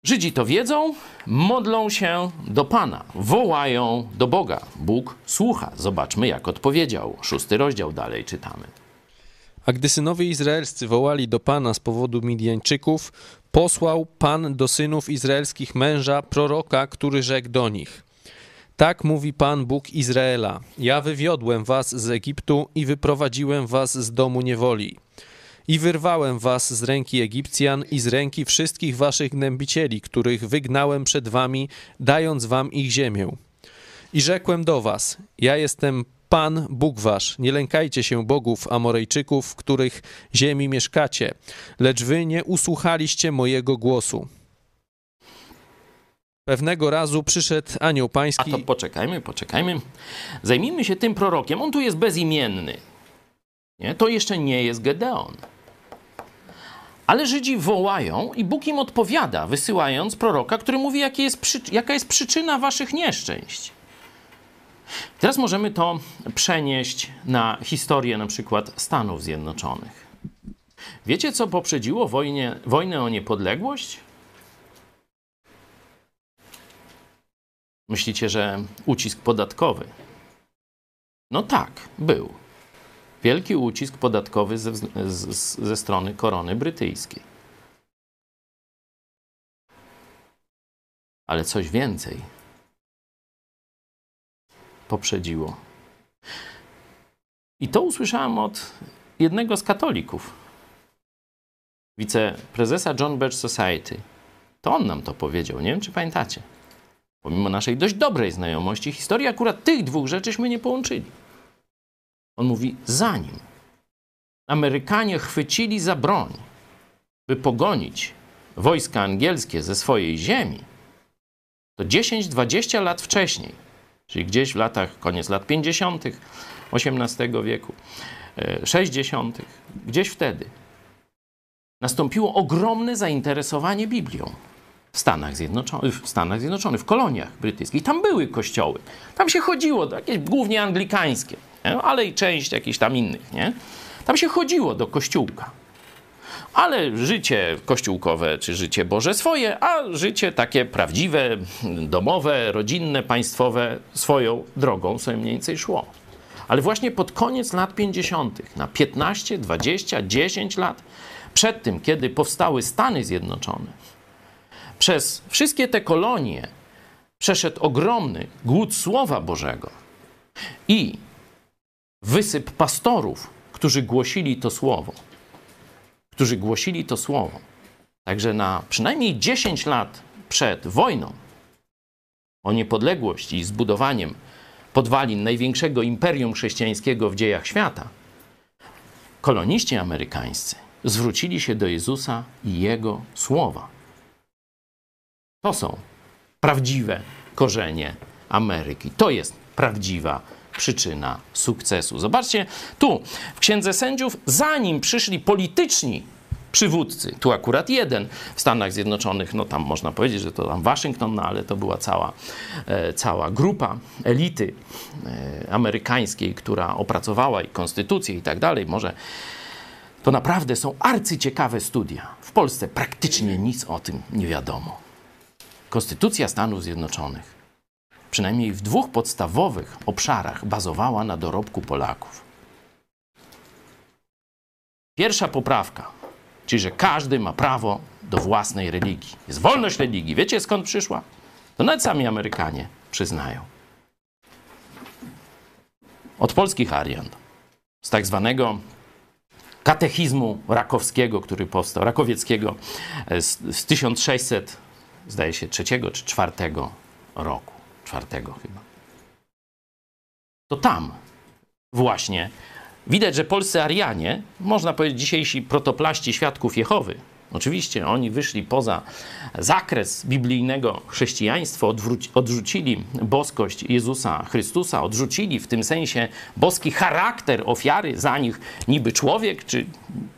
Żydzi to wiedzą, modlą się do Pana, wołają do Boga. Bóg słucha. Zobaczmy, jak odpowiedział. Szósty rozdział dalej czytamy. A gdy synowie izraelscy wołali do Pana z powodu Midianczyków, posłał Pan do synów izraelskich męża, proroka, który rzekł do nich: Tak mówi Pan Bóg Izraela: Ja wywiodłem was z Egiptu i wyprowadziłem was z domu niewoli. I wyrwałem was z ręki Egipcjan i z ręki wszystkich waszych gnębicieli, których wygnałem przed wami, dając wam ich ziemię. I rzekłem do was: Ja jestem Pan Bóg wasz. Nie lękajcie się bogów Amorejczyków, w których ziemi mieszkacie, lecz wy nie usłuchaliście mojego głosu. Pewnego razu przyszedł anioł A pański. to poczekajmy, poczekajmy. Zajmijmy się tym prorokiem. On tu jest bezimienny. Nie? To jeszcze nie jest Gedeon. Ale Żydzi wołają i Bóg im odpowiada, wysyłając proroka, który mówi, jaka jest przyczyna waszych nieszczęść. Teraz możemy to przenieść na historię na przykład Stanów Zjednoczonych. Wiecie, co poprzedziło wojnie, wojnę o niepodległość? Myślicie, że ucisk podatkowy? No tak, był. Wielki ucisk podatkowy ze, z, ze strony korony brytyjskiej. Ale coś więcej poprzedziło. I to usłyszałem od jednego z katolików, wiceprezesa John Birch Society. To on nam to powiedział. Nie wiem, czy pamiętacie. Pomimo naszej dość dobrej znajomości historii, akurat tych dwóch rzeczyśmy nie połączyli. On mówi, zanim Amerykanie chwycili za broń, by pogonić wojska angielskie ze swojej ziemi, to 10-20 lat wcześniej, czyli gdzieś w latach, koniec lat 50. XVIII wieku, e, 60., gdzieś wtedy, nastąpiło ogromne zainteresowanie Biblią w Stanach Zjednoczonych, w Stanach Zjednoczonych, w koloniach brytyjskich. Tam były kościoły. Tam się chodziło, jakieś głównie anglikańskie, nie? ale i część jakichś tam innych. Nie? Tam się chodziło do kościółka. Ale życie kościółkowe, czy życie Boże swoje, a życie takie prawdziwe, domowe, rodzinne, państwowe swoją drogą sobie mniej więcej szło. Ale właśnie pod koniec lat 50., na 15, 20, 10 lat, przed tym, kiedy powstały Stany Zjednoczone, przez wszystkie te kolonie przeszedł ogromny głód Słowa Bożego i wysyp pastorów, którzy głosili to Słowo. Którzy głosili to Słowo. Także na przynajmniej 10 lat przed wojną o niepodległość i zbudowaniem podwalin największego imperium chrześcijańskiego w dziejach świata, koloniści amerykańscy zwrócili się do Jezusa i Jego Słowa. To są prawdziwe korzenie Ameryki. To jest prawdziwa przyczyna sukcesu. Zobaczcie, tu w Księdze Sędziów, zanim przyszli polityczni przywódcy, tu akurat jeden w Stanach Zjednoczonych, no tam można powiedzieć, że to tam Waszyngton, no ale to była cała, e, cała grupa elity e, amerykańskiej, która opracowała i konstytucję i tak dalej. Może to naprawdę są arcyciekawe studia. W Polsce praktycznie nic o tym nie wiadomo. Konstytucja Stanów Zjednoczonych przynajmniej w dwóch podstawowych obszarach bazowała na dorobku Polaków. Pierwsza poprawka, czyli że każdy ma prawo do własnej religii. Jest wolność religii. Wiecie skąd przyszła? To nawet sami Amerykanie przyznają. Od polskich Arian, z tak zwanego katechizmu rakowskiego, który powstał, rakowieckiego z, z 1600, zdaje się, trzeciego czy czwartego roku. Czwartego chyba. To tam właśnie widać, że polscy Arianie, można powiedzieć dzisiejsi protoplaści świadków Jehowy, oczywiście oni wyszli poza zakres biblijnego chrześcijaństwa, odrzucili boskość Jezusa Chrystusa, odrzucili w tym sensie boski charakter ofiary, za nich niby człowiek czy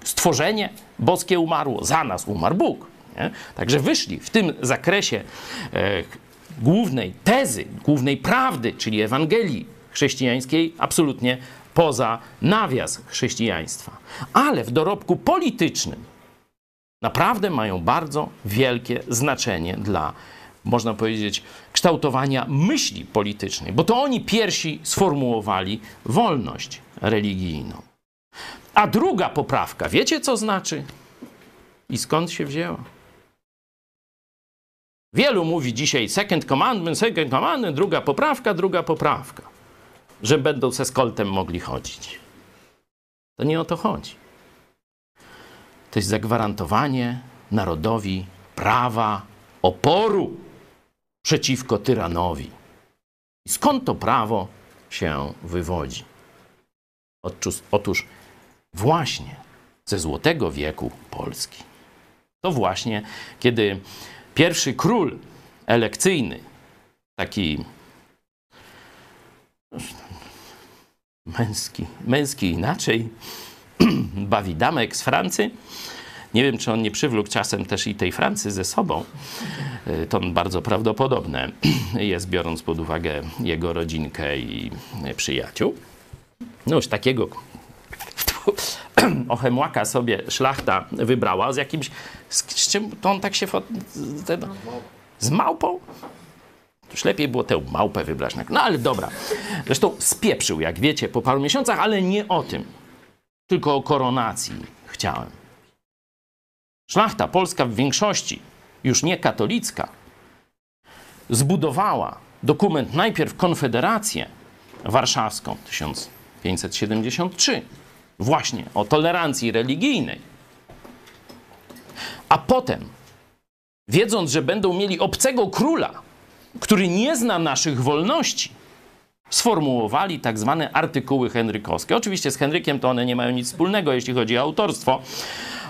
stworzenie boskie umarło, za nas umarł Bóg. Nie? Także wyszli w tym zakresie e, głównej tezy, głównej prawdy, czyli Ewangelii chrześcijańskiej, absolutnie poza nawias chrześcijaństwa. Ale w dorobku politycznym naprawdę mają bardzo wielkie znaczenie dla, można powiedzieć, kształtowania myśli politycznej, bo to oni pierwsi sformułowali wolność religijną. A druga poprawka, wiecie co znaczy? I skąd się wzięła? Wielu mówi dzisiaj second commandment, second commandment, druga poprawka, druga poprawka. Że będą ze skoltem mogli chodzić. To nie o to chodzi. To jest zagwarantowanie narodowi prawa oporu przeciwko tyranowi. Skąd to prawo się wywodzi? Otóż właśnie ze złotego wieku Polski. To właśnie, kiedy pierwszy król elekcyjny, taki męski, męski inaczej, <clears throat> Bawidamek z Francji, nie wiem, czy on nie przywlókł czasem też i tej Francji ze sobą. Y, To bardzo prawdopodobne <clears throat> jest, biorąc pod uwagę jego rodzinkę i przyjaciół. No już takiego <laughs> <clears throat> ochemłaka sobie szlachta wybrała z jakimś... Z, z czym to on tak się... Ten, z małpą? Już lepiej było tę małpę wybrać. No ale dobra. Zresztą spieprzył, jak wiecie, po paru miesiącach, ale nie o tym. Tylko o koronacji chciałem. Szlachta polska w większości, już nie katolicka, zbudowała dokument najpierw Konfederację Warszawską 1573, właśnie o tolerancji religijnej, a potem, wiedząc, że będą mieli obcego króla, który nie zna naszych wolności, sformułowali tak zwane artykuły henrykowskie. Oczywiście z Henrykiem to one nie mają nic wspólnego, jeśli chodzi o autorstwo.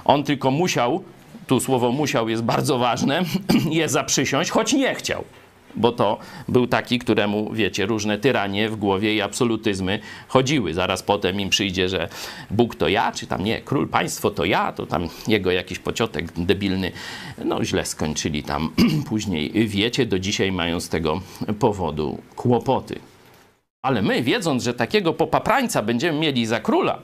On tylko musiał, tu słowo musiał jest bardzo ważne, <clears throat> je zaprzysiąść, choć nie chciał. Bo to był taki, któremu, wiecie, różne tyranie w głowie i absolutyzmy chodziły. Zaraz potem im przyjdzie, że Bóg to ja, czy tam nie, król państwo to ja, to tam jego jakiś pociotek debilny. No źle skończyli tam <clears throat> później, wiecie, do dzisiaj mają z tego powodu kłopoty. Ale my, wiedząc, że takiego popaprańca będziemy mieli za króla,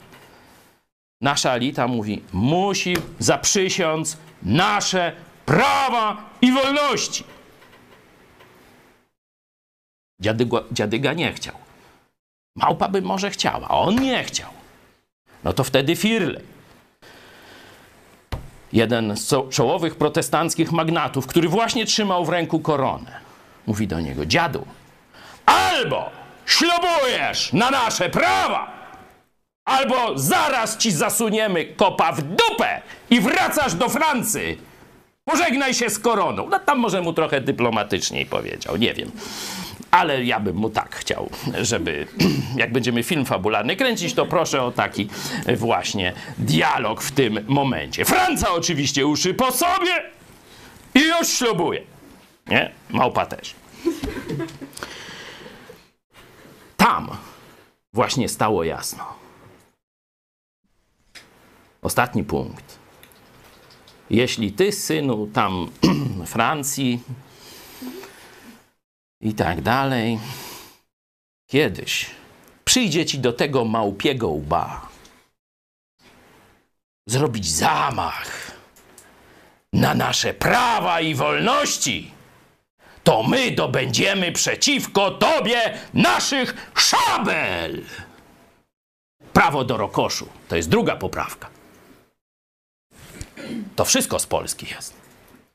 nasza elita mówi, musi zaprzysiąc nasze prawa i wolności. Dziadyga, dziadyga nie chciał. Małpa by może chciała, a on nie chciał. No to wtedy Firley, jeden z czołowych protestanckich magnatów, który właśnie trzymał w ręku koronę, mówi do niego, dziadu, albo ślubujesz na nasze prawa, albo zaraz ci zasuniemy kopa w dupę i wracasz do Francji. Pożegnaj się z koroną. No tam może mu trochę dyplomatyczniej powiedział, nie wiem. Ale ja bym mu tak chciał, żeby <clears throat> jak będziemy film fabularny kręcić, to proszę o taki właśnie dialog w tym momencie. Franca oczywiście uszy po sobie i już ślubuje. Nie? Małpa też. Tam właśnie stało jasno. Ostatni punkt. Jeśli ty, synu, tam <clears throat> Francji i tak dalej, kiedyś przyjdzie ci do tego małpiego łba zrobić zamach na nasze prawa i wolności, to my dobędziemy przeciwko tobie naszych szabel. Prawo do rokoszu to jest druga poprawka. To wszystko z Polski jest.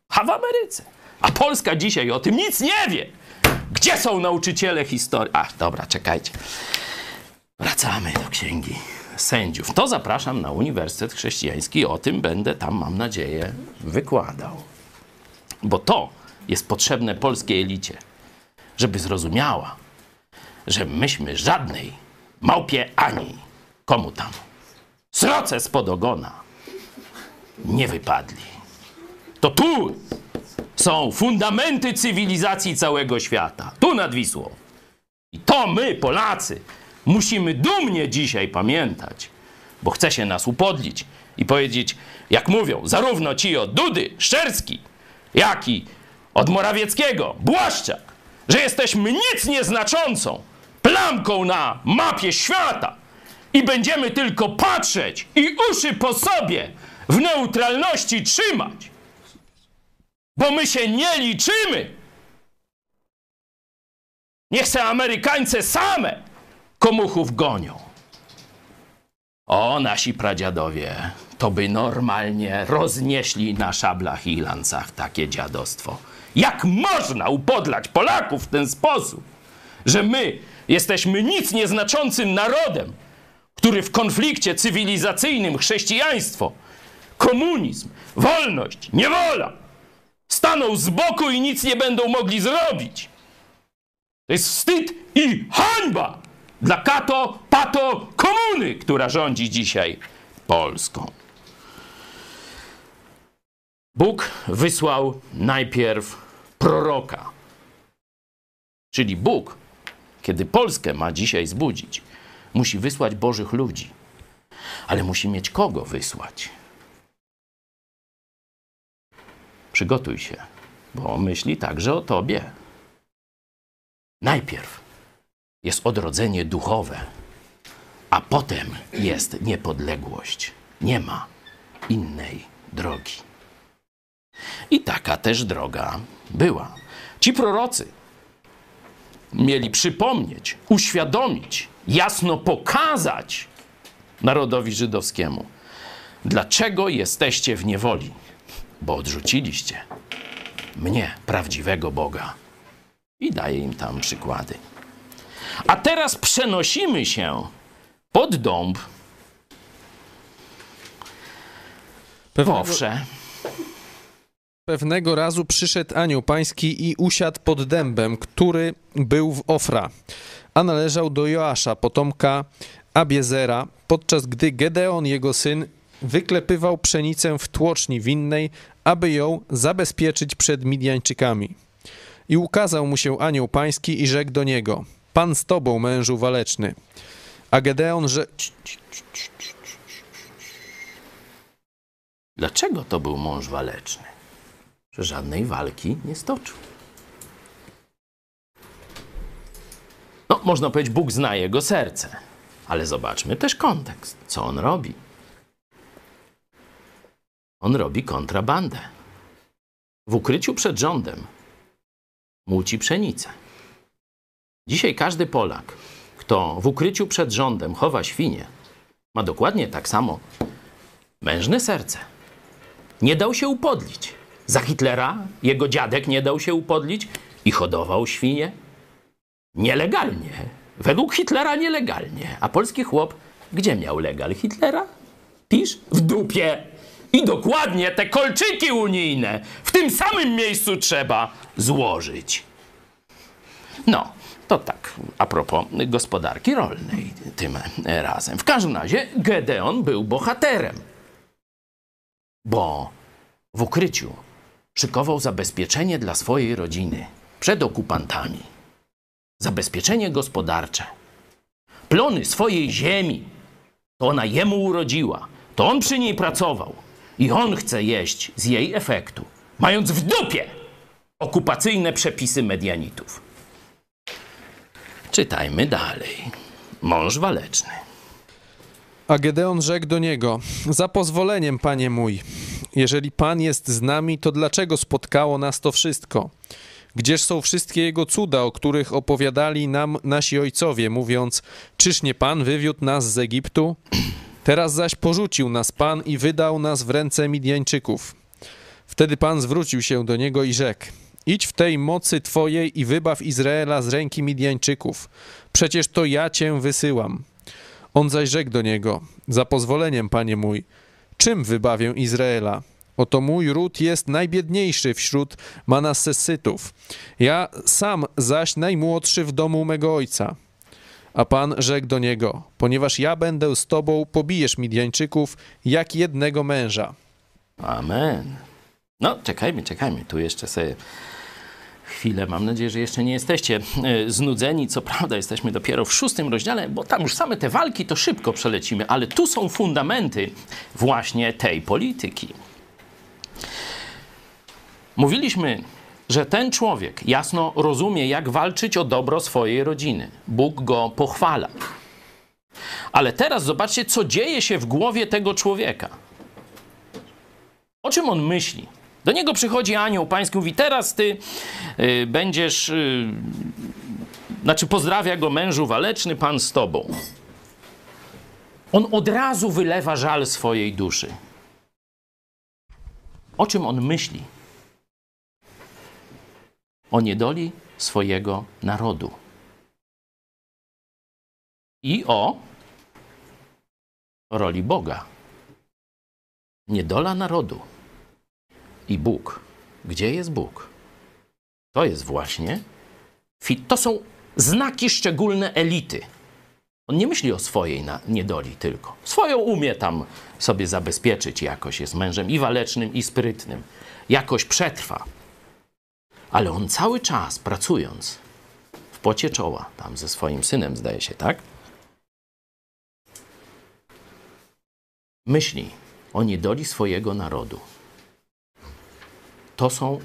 A w Ameryce. A Polska dzisiaj o tym nic nie wie. Gdzie są nauczyciele historii? Ach, dobra, czekajcie. Wracamy do księgi sędziów. To zapraszam na Uniwersytet Chrześcijański. O tym będę tam, mam nadzieję, wykładał. Bo to jest potrzebne polskiej elicie, żeby zrozumiała, że myśmy żadnej małpie Ani Komu tam? Sroce spod ogona. Nie wypadli. To tu są fundamenty cywilizacji całego świata. Tu nad Wisłą. I to my, Polacy, musimy dumnie dzisiaj pamiętać, bo chce się nas upodlić i powiedzieć, jak mówią, zarówno ci od Dudy, Szczerski, jak i od Morawieckiego, Błaszczak, że jesteśmy nic nieznaczącą plamką na mapie świata i będziemy tylko patrzeć i uszy po sobie w neutralności trzymać, bo my się nie liczymy. Niech se Amerykańcy same komuchów gonią. O, nasi pradziadowie, to by normalnie roznieśli na szablach i lancach takie dziadostwo. Jak można upodlać Polaków w ten sposób, że my jesteśmy nic nieznaczącym narodem, który w konflikcie cywilizacyjnym chrześcijaństwo, komunizm, wolność, niewola staną z boku i nic nie będą mogli zrobić. To jest wstyd i hańba dla kato, pato, komuny, która rządzi dzisiaj Polską. Bóg wysłał najpierw proroka. Czyli Bóg, kiedy Polskę ma dzisiaj zbudzić, musi wysłać Bożych ludzi. Ale musi mieć kogo wysłać. Przygotuj się, bo myśli także o tobie. Najpierw jest odrodzenie duchowe, a potem jest niepodległość. Nie ma innej drogi. I taka też droga była. Ci prorocy mieli przypomnieć, uświadomić, jasno pokazać narodowi żydowskiemu, dlaczego jesteście w niewoli, bo odrzuciliście mnie, prawdziwego Boga. I daje im tam przykłady. A teraz przenosimy się pod dąb Pewnego, pewnego razu przyszedł anioł pański i usiadł pod dębem, który był w Ofra, a należał do Joasza, potomka Abiezera, podczas gdy Gedeon, jego syn, wyklepywał pszenicę w tłoczni winnej, aby ją zabezpieczyć przed Midjańczykami. I ukazał mu się anioł pański i rzekł do niego, Pan z tobą, mężu waleczny. A Gedeon rzekł, Dlaczego to był mąż waleczny? Że żadnej walki nie stoczył. No, można powiedzieć, Bóg zna jego serce, ale zobaczmy też kontekst. Co on robi? On robi kontrabandę. W ukryciu przed rządem muci pszenicę. Dzisiaj każdy Polak, kto w ukryciu przed rządem chowa świnie, ma dokładnie tak samo mężne serce. Nie dał się upodlić. Za Hitlera jego dziadek nie dał się upodlić i hodował świnie. Nielegalnie. Według Hitlera nielegalnie. A polski chłop gdzie miał legal Hitlera? Pisz? W dupie. I dokładnie te kolczyki unijne w tym samym miejscu trzeba złożyć. No, to tak a propos gospodarki rolnej tym razem. W każdym razie Gedeon był bohaterem bo w ukryciu szykował zabezpieczenie dla swojej rodziny przed okupantami. Zabezpieczenie gospodarcze. Plony swojej ziemi. To ona jemu urodziła. To on przy niej pracował. I on chce jeść z jej efektu, mając w dupie okupacyjne przepisy medianitów. Czytajmy dalej. Mąż waleczny. A Gedeon rzekł do niego: Za pozwoleniem, panie mój, jeżeli pan jest z nami, to dlaczego spotkało nas to wszystko? Gdzież są wszystkie jego cuda, o których opowiadali nam nasi ojcowie, mówiąc: Czyż nie pan wywiódł nas z Egiptu? Teraz zaś porzucił nas pan i wydał nas w ręce Midjańczyków. Wtedy pan zwrócił się do niego i rzekł: Idź w tej mocy twojej i wybaw Izraela z ręki Midjańczyków. Przecież to ja cię wysyłam. On zaś rzekł do niego: Za pozwoleniem, panie mój, czym wybawię Izraela? Oto mój ród jest najbiedniejszy wśród Manassesytów. Ja sam zaś najmłodszy w domu mego ojca. A Pan rzekł do niego: Ponieważ ja będę z tobą, pobijesz Midjańczyków jak jednego męża. Amen. No, czekajmy, czekajmy. Tu jeszcze sobie chwilę. Mam nadzieję, że jeszcze nie jesteście e, znudzeni. Co prawda, jesteśmy dopiero w szóstym rozdziale, bo tam już same te walki to szybko przelecimy, ale tu są fundamenty właśnie tej polityki. Mówiliśmy, że ten człowiek jasno rozumie, jak walczyć o dobro swojej rodziny. Bóg go pochwala. Ale teraz zobaczcie, co dzieje się w głowie tego człowieka. O czym on myśli? Do niego przychodzi anioł pański, mówi: Teraz ty y, będziesz. Y, znaczy, pozdrawia go mężu waleczny, pan z tobą. On od razu wylewa żal swojej duszy. O czym on myśli? O niedoli swojego narodu. I o roli Boga. Niedola narodu i Bóg. Gdzie jest Bóg? To jest właśnie, to są znaki szczególne elity. On nie myśli o swojej niedoli tylko. Swoją umie tam sobie zabezpieczyć jakoś. Jest mężem i walecznym, i sprytnym. Jakoś przetrwa. Ale on cały czas pracując w pocie czoła, tam ze swoim synem, zdaje się, tak? Myśli o niedoli swojego narodu to są,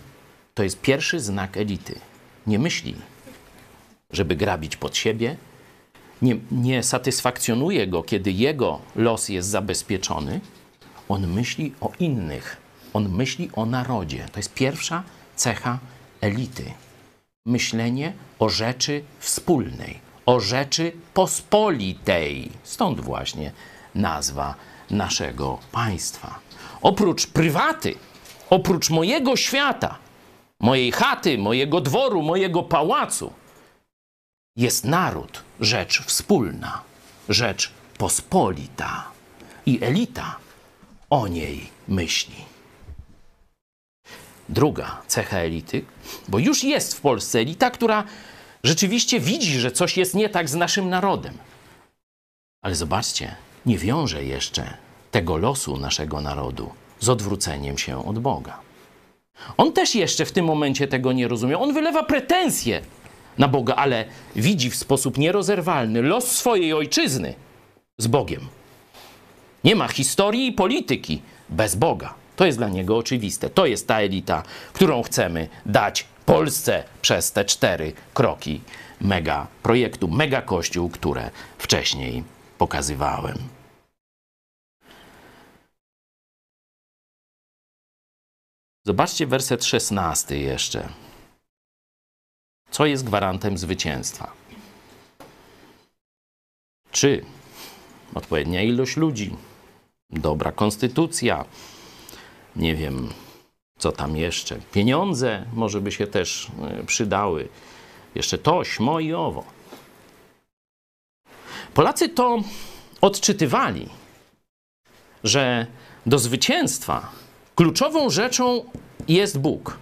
to jest pierwszy znak elity. Nie myśli, żeby grabić pod siebie, nie, nie satysfakcjonuje go, kiedy jego los jest zabezpieczony. On myśli o innych, on myśli o narodzie. To jest pierwsza cecha elity. Myślenie o rzeczy wspólnej, o rzeczy pospolitej. Stąd właśnie nazwa naszego państwa. Oprócz prywaty, oprócz mojego świata, mojej chaty, mojego dworu, mojego pałacu, jest naród, rzecz wspólna, rzecz pospolita. I elita o niej myśli. Druga cecha elity, bo już jest w Polsce elita, która rzeczywiście widzi, że coś jest nie tak z naszym narodem. Ale zobaczcie, nie wiąże jeszcze tego losu naszego narodu z odwróceniem się od Boga. On też jeszcze w tym momencie tego nie rozumie. On wylewa pretensje na Boga, ale widzi w sposób nierozerwalny los swojej ojczyzny z Bogiem. Nie ma historii i polityki bez Boga. To jest dla niego oczywiste. To jest ta elita, którą chcemy dać Polsce przez te cztery kroki mega projektu, mega kościół, które wcześniej pokazywałem. Zobaczcie werset 16 jeszcze. Co jest gwarantem zwycięstwa? Czy odpowiednia ilość ludzi, dobra konstytucja, nie wiem, co tam jeszcze, pieniądze może by się też e, przydały, jeszcze to, śmo i owo. Polacy to odczytywali, że do zwycięstwa kluczową rzeczą jest Bóg.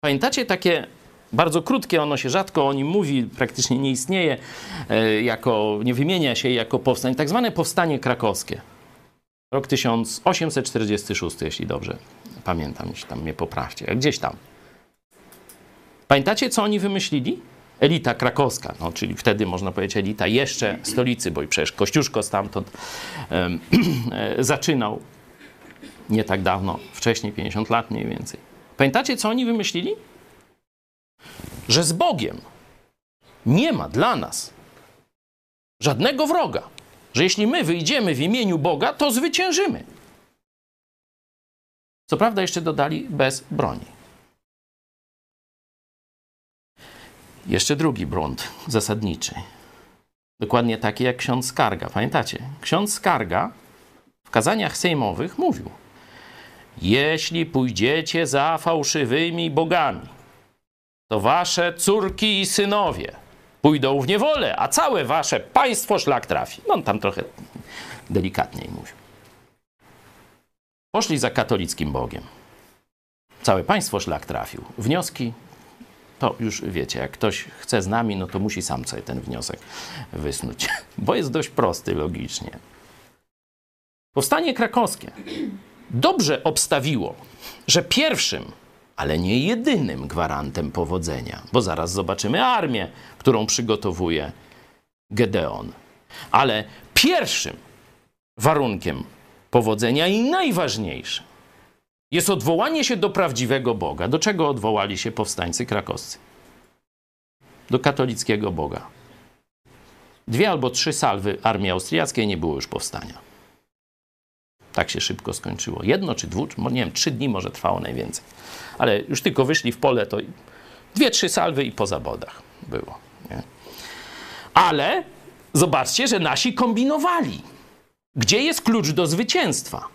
Pamiętacie takie bardzo krótkie, ono się rzadko o nim mówi, praktycznie nie istnieje, e, jako, nie wymienia się jako powstanie, tak zwane powstanie krakowskie. Rok 1846, jeśli dobrze pamiętam, jeśli tam mnie poprawcie, gdzieś tam. Pamiętacie, co oni wymyślili? Elita krakowska, no, czyli wtedy można powiedzieć elita jeszcze stolicy, bo i przecież Kościuszko stamtąd e, <clears throat> zaczynał nie tak dawno, wcześniej, 50 lat mniej więcej. Pamiętacie, co oni wymyślili? Że z Bogiem nie ma dla nas żadnego wroga. Że jeśli my wyjdziemy w imieniu Boga, to zwyciężymy. Co prawda, jeszcze dodali bez broni. Jeszcze drugi błąd zasadniczy. Dokładnie taki jak ksiądz Skarga. Pamiętacie? Ksiądz Skarga w kazaniach sejmowych mówił: Jeśli pójdziecie za fałszywymi bogami, to wasze córki i synowie pójdą w niewolę, a całe wasze państwo szlak trafi. No on tam trochę delikatniej mówił. Poszli za katolickim Bogiem. Całe państwo szlak trafił. Wnioski to już wiecie, jak ktoś chce z nami, no to musi sam sobie ten wniosek wysnuć, <laughs> bo jest dość prosty logicznie. Powstanie krakowskie dobrze obstawiło, że pierwszym, ale nie jedynym gwarantem powodzenia, bo zaraz zobaczymy armię, którą przygotowuje Gedeon, ale pierwszym warunkiem powodzenia i najważniejszym jest odwołanie się do prawdziwego Boga. Do czego odwołali się powstańcy krakowscy? Do katolickiego Boga. Dwie albo trzy salwy armii austriackiej nie było już powstania. Tak się szybko skończyło. Jedno czy dwu, nie wiem, trzy dni może trwało najwięcej. Ale już tylko wyszli w pole, to dwie, trzy salwy i po zabodach było. Nie? Ale zobaczcie, że nasi kombinowali. Gdzie jest klucz do zwycięstwa?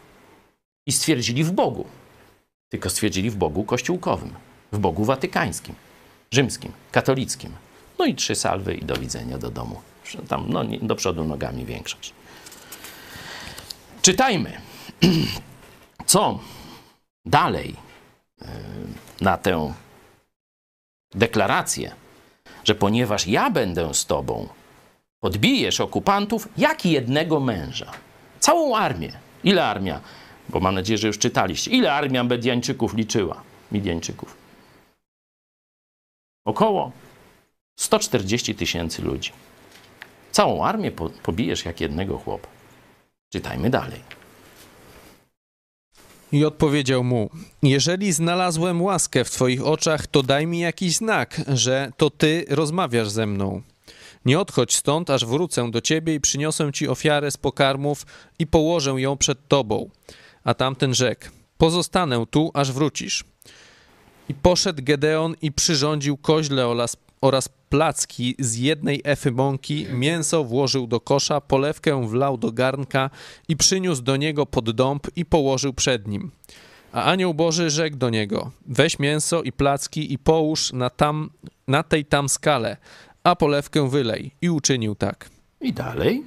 I stwierdzili w Bogu. Tylko stwierdzili w Bogu kościółkowym, w Bogu watykańskim, rzymskim, katolickim. No i trzy salwy i do widzenia do domu. Tam no, do przodu nogami większość. Czytajmy, <clears throat> co dalej e, na tę deklarację, że ponieważ ja będę z tobą, podbijesz okupantów jak jednego męża. Całą armię. Ile armia? Bo mam nadzieję, że już czytaliście. Ile armia Mediańczyków liczyła? Midianczyków. Około 140 tysięcy ludzi. Całą armię po, pobijesz jak jednego chłopa. Czytajmy dalej. I odpowiedział mu: Jeżeli znalazłem łaskę w twoich oczach, to daj mi jakiś znak, że to ty rozmawiasz ze mną. Nie odchodź stąd, aż wrócę do ciebie i przyniosę ci ofiarę z pokarmów i położę ją przed tobą. A tamten rzekł: Pozostanę tu, aż wrócisz. I poszedł Gedeon i przyrządził koźle oraz, oraz placki z jednej efy mąki, mięso włożył do kosza, polewkę wlał do garnka i przyniósł do niego pod dąb i położył przed nim. A anioł Boży rzekł do niego: Weź mięso i placki i połóż na, tam, na tej tam skale, a polewkę wylej. I uczynił tak. I dalej.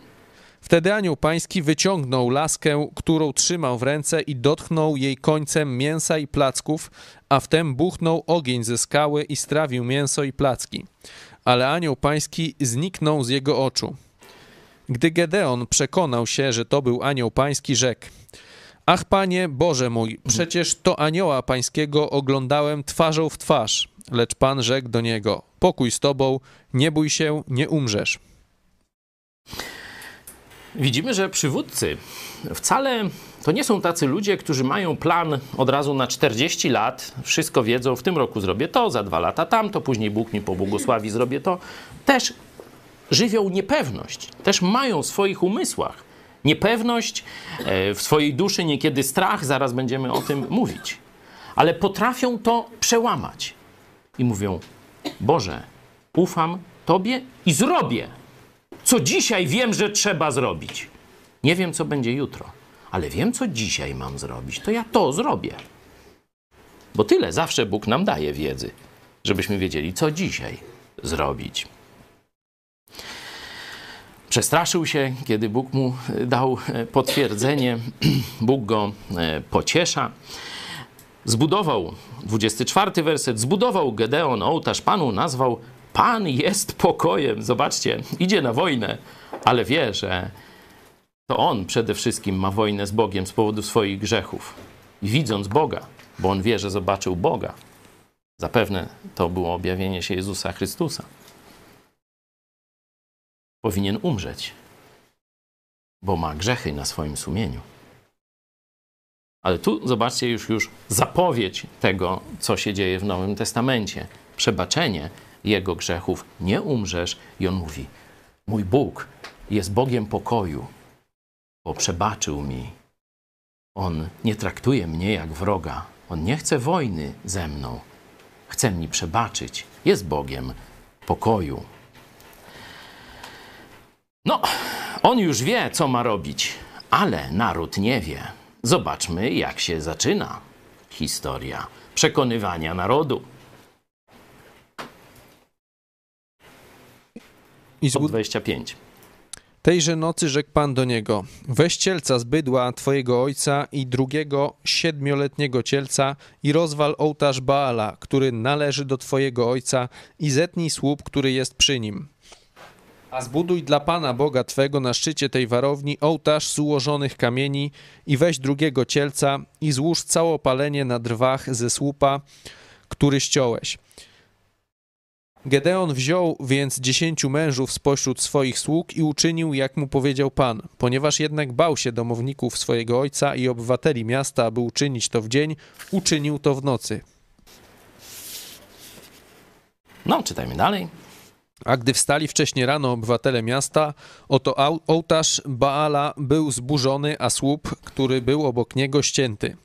Wtedy anioł pański wyciągnął laskę, którą trzymał w ręce i dotknął jej końcem mięsa i placków, a wtem buchnął ogień ze skały i strawił mięso i placki. Ale anioł pański zniknął z jego oczu. Gdy Gedeon przekonał się, że to był anioł pański, rzekł: Ach, panie Boże mój, przecież to anioła pańskiego oglądałem twarzą w twarz. Lecz pan rzekł do niego: Pokój z tobą, nie bój się, nie umrzesz. Widzimy, że przywódcy wcale to nie są tacy ludzie, którzy mają plan od razu na 40 lat, wszystko wiedzą, w tym roku zrobię to, za dwa lata tamto, później Bóg mi pobłogosławi, zrobię to. Też żywią niepewność, też mają w swoich umysłach niepewność, e, w swojej duszy niekiedy strach, zaraz będziemy o tym mówić. Ale potrafią to przełamać i mówią: Boże, ufam Tobie i zrobię co dzisiaj wiem, że trzeba zrobić. Nie wiem, co będzie jutro, ale wiem, co dzisiaj mam zrobić. To ja to zrobię. Bo tyle zawsze Bóg nam daje wiedzy, żebyśmy wiedzieli, co dzisiaj zrobić. Przestraszył się, kiedy Bóg mu e, dał e, potwierdzenie. <clears throat> Bóg go e, pociesza. Zbudował, 24 werset, zbudował Gedeon ołtarz Panu, nazwał Pan jest pokojem. Zobaczcie, idzie na wojnę, ale wie, że to on przede wszystkim ma wojnę z Bogiem z powodu swoich grzechów. I widząc Boga, bo on wie, że zobaczył Boga, zapewne to było objawienie się Jezusa Chrystusa, powinien umrzeć, bo ma grzechy na swoim sumieniu. Ale tu zobaczcie już, już zapowiedź tego, co się dzieje w Nowym Testamencie. Przebaczenie jego grzechów, nie umrzesz. I on mówi: Mój Bóg jest Bogiem pokoju, bo przebaczył mi. On nie traktuje mnie jak wroga. On nie chce wojny ze mną. Chce mi przebaczyć. Jest Bogiem pokoju. No, on już wie, co ma robić, ale naród nie wie. Zobaczmy, jak się zaczyna historia przekonywania narodu. I zbud- 25. Tejże nocy rzekł Pan do niego: Weź cielca z bydła twojego ojca i drugiego siedmioletniego cielca i rozwal ołtarz Baala, który należy do twojego ojca, i zetnij słup, który jest przy nim. A zbuduj dla Pana Boga Twego na szczycie tej warowni ołtarz z ułożonych kamieni i weź drugiego cielca i złóż całopalenie na drwach ze słupa, który ściąłeś. Gedeon wziął więc dziesięciu mężów spośród swoich sług i uczynił, jak mu powiedział Pan. Ponieważ jednak bał się domowników swojego ojca i obywateli miasta, aby uczynić to w dzień, uczynił to w nocy. No, czytajmy dalej. A gdy wstali wcześnie rano obywatele miasta, oto ołtarz Baala był zburzony, a słup, który był obok niego, ścięty.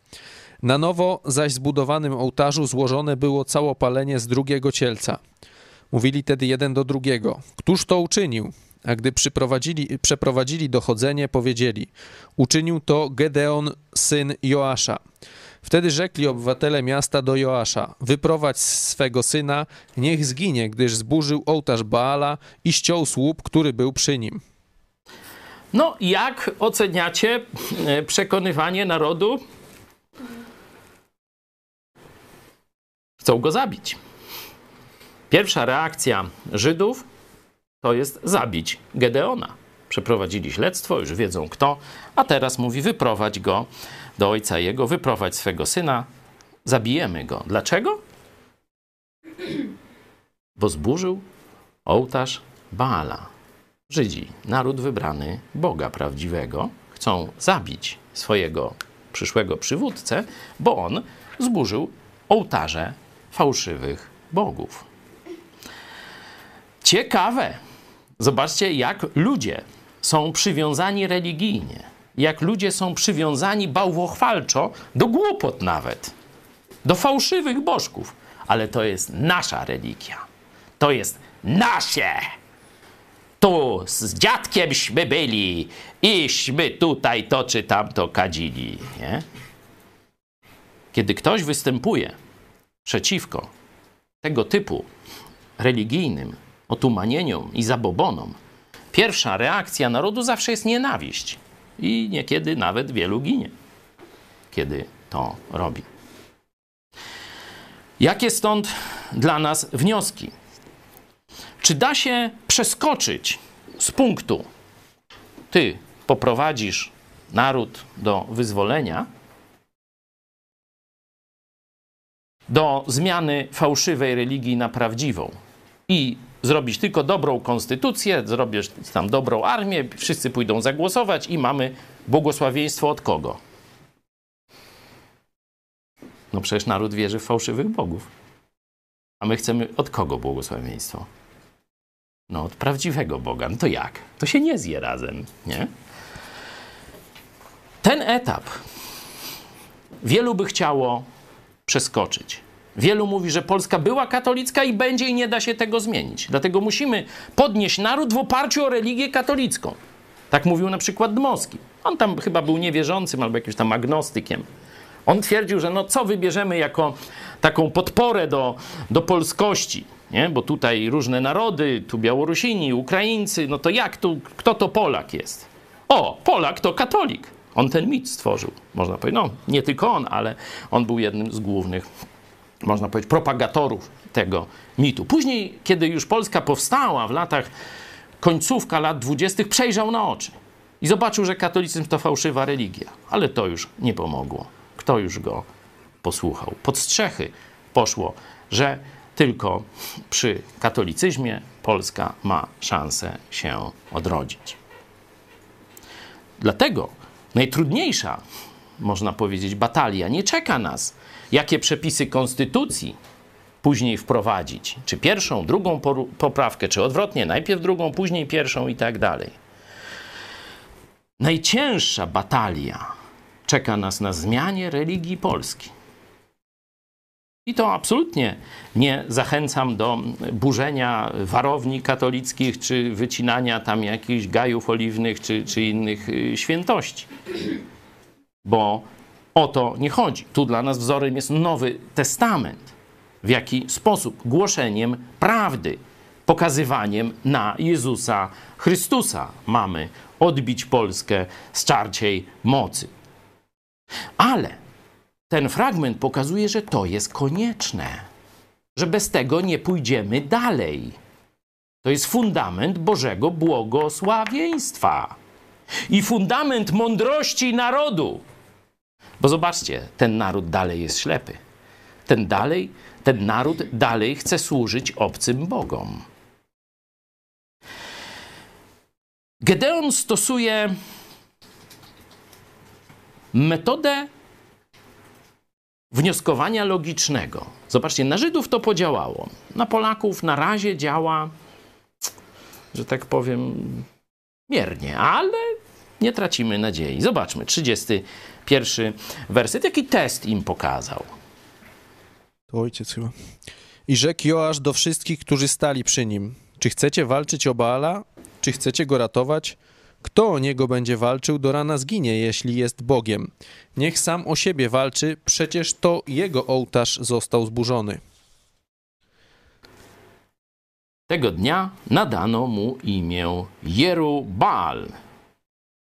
Na nowo zaś zbudowanym ołtarzu złożone było całopalenie z drugiego cielca. Mówili tedy jeden do drugiego: Któż to uczynił? A gdy przeprowadzili dochodzenie, powiedzieli: Uczynił to Gedeon, syn Joasza. Wtedy rzekli obywatele miasta do Joasza: Wyprowadź swego syna, niech zginie, gdyż zburzył ołtarz Baala i ściął słup, który był przy nim. No, jak oceniacie e, przekonywanie narodu? Chcą go zabić. Pierwsza reakcja Żydów to jest zabić Gedeona. Przeprowadzili śledztwo, już wiedzą kto, a teraz mówi wyprowadź go do ojca jego, wyprowadź swego syna, zabijemy go. Dlaczego? Bo zburzył ołtarz Baala. Żydzi, naród wybrany Boga prawdziwego, chcą zabić swojego przyszłego przywódcę, bo on zburzył ołtarze fałszywych bogów. Ciekawe. Zobaczcie, jak ludzie są przywiązani religijnie, jak ludzie są przywiązani bałwochwalczo do głupot nawet, do fałszywych bożków. Ale to jest nasza religia. To jest nasze. Tu z dziadkiemśmy byli, iśmy tutaj to czy tamto kadzili, nie? Kiedy ktoś występuje przeciwko tego typu religijnym otumanieniom i zabobonom, pierwsza reakcja narodu zawsze jest nienawiść. I niekiedy nawet wielu ginie, kiedy to robi. Jakie stąd dla nas wnioski? Czy da się przeskoczyć z punktu, ty poprowadzisz naród do wyzwolenia, do zmiany fałszywej religii na prawdziwą i zrobić tylko dobrą konstytucję, zrobisz tam dobrą armię, wszyscy pójdą zagłosować i mamy błogosławieństwo od kogo? No przecież naród wierzy w fałszywych bogów. A my chcemy od kogo błogosławieństwo? No od prawdziwego Boga. No to jak? To się nie zje razem, nie? Ten etap wielu by chciało przeskoczyć. Wielu mówi, że Polska była katolicka i będzie i nie da się tego zmienić. Dlatego musimy podnieść naród w oparciu o religię katolicką. Tak mówił na przykład Dmowski. On tam chyba był niewierzącym albo jakimś tam agnostykiem. On twierdził, że no co wybierzemy jako taką podporę do, do polskości, nie? Bo tutaj różne narody, tu Białorusini, Ukraińcy, no to jak tu, kto to Polak jest? O, Polak to katolik. On ten mit stworzył, można powiedzieć. No, nie tylko on, ale on był jednym z głównych, można powiedzieć, propagatorów tego mitu. Później, kiedy już Polska powstała w latach, końcówka lat dwudziestych, przejrzał na oczy i zobaczył, że katolicyzm to fałszywa religia. Ale to już nie pomogło. Kto już go posłuchał? Pod strzechy poszło, że tylko przy katolicyzmie Polska ma szansę się odrodzić. Dlatego najtrudniejsza, można powiedzieć, batalia nie czeka nas, jakie przepisy konstytucji później wprowadzić. Czy pierwszą, drugą poprawkę, czy odwrotnie, najpierw drugą, później pierwszą i tak dalej. Najcięższa batalia czeka nas na zmianie religii Polski. I to absolutnie nie zachęcam do burzenia warowni katolickich, czy wycinania tam jakichś gajów oliwnych, czy, czy innych y, świętości. Bo o to nie chodzi. Tu dla nas wzorem jest Nowy Testament. W jaki sposób? Głoszeniem prawdy. pokazywaniem na Jezusa Chrystusa mamy odbić Polskę z czarciej mocy. Ale ten fragment pokazuje, że to jest konieczne, że bez tego nie pójdziemy dalej. To jest fundament Bożego błogosławieństwa i fundament mądrości narodu. Bo zobaczcie, ten naród dalej jest ślepy. Ten dalej, ten naród dalej chce służyć obcym bogom. Gedeon stosuje metodę wnioskowania logicznego. Zobaczcie, na Żydów to podziałało. Na Polaków na razie działa, że tak powiem, miernie, ale nie tracimy nadziei. Zobaczmy, 31 werset. Jaki test im pokazał? To ojciec chyba. I rzekł Joasz do wszystkich, którzy stali przy nim. Czy chcecie walczyć o Baala? Czy chcecie go ratować? Kto o niego będzie walczył, do rana zginie, jeśli jest Bogiem. Niech sam o siebie walczy, przecież to jego ołtarz został zburzony. Tego dnia nadano mu imię Jerubal,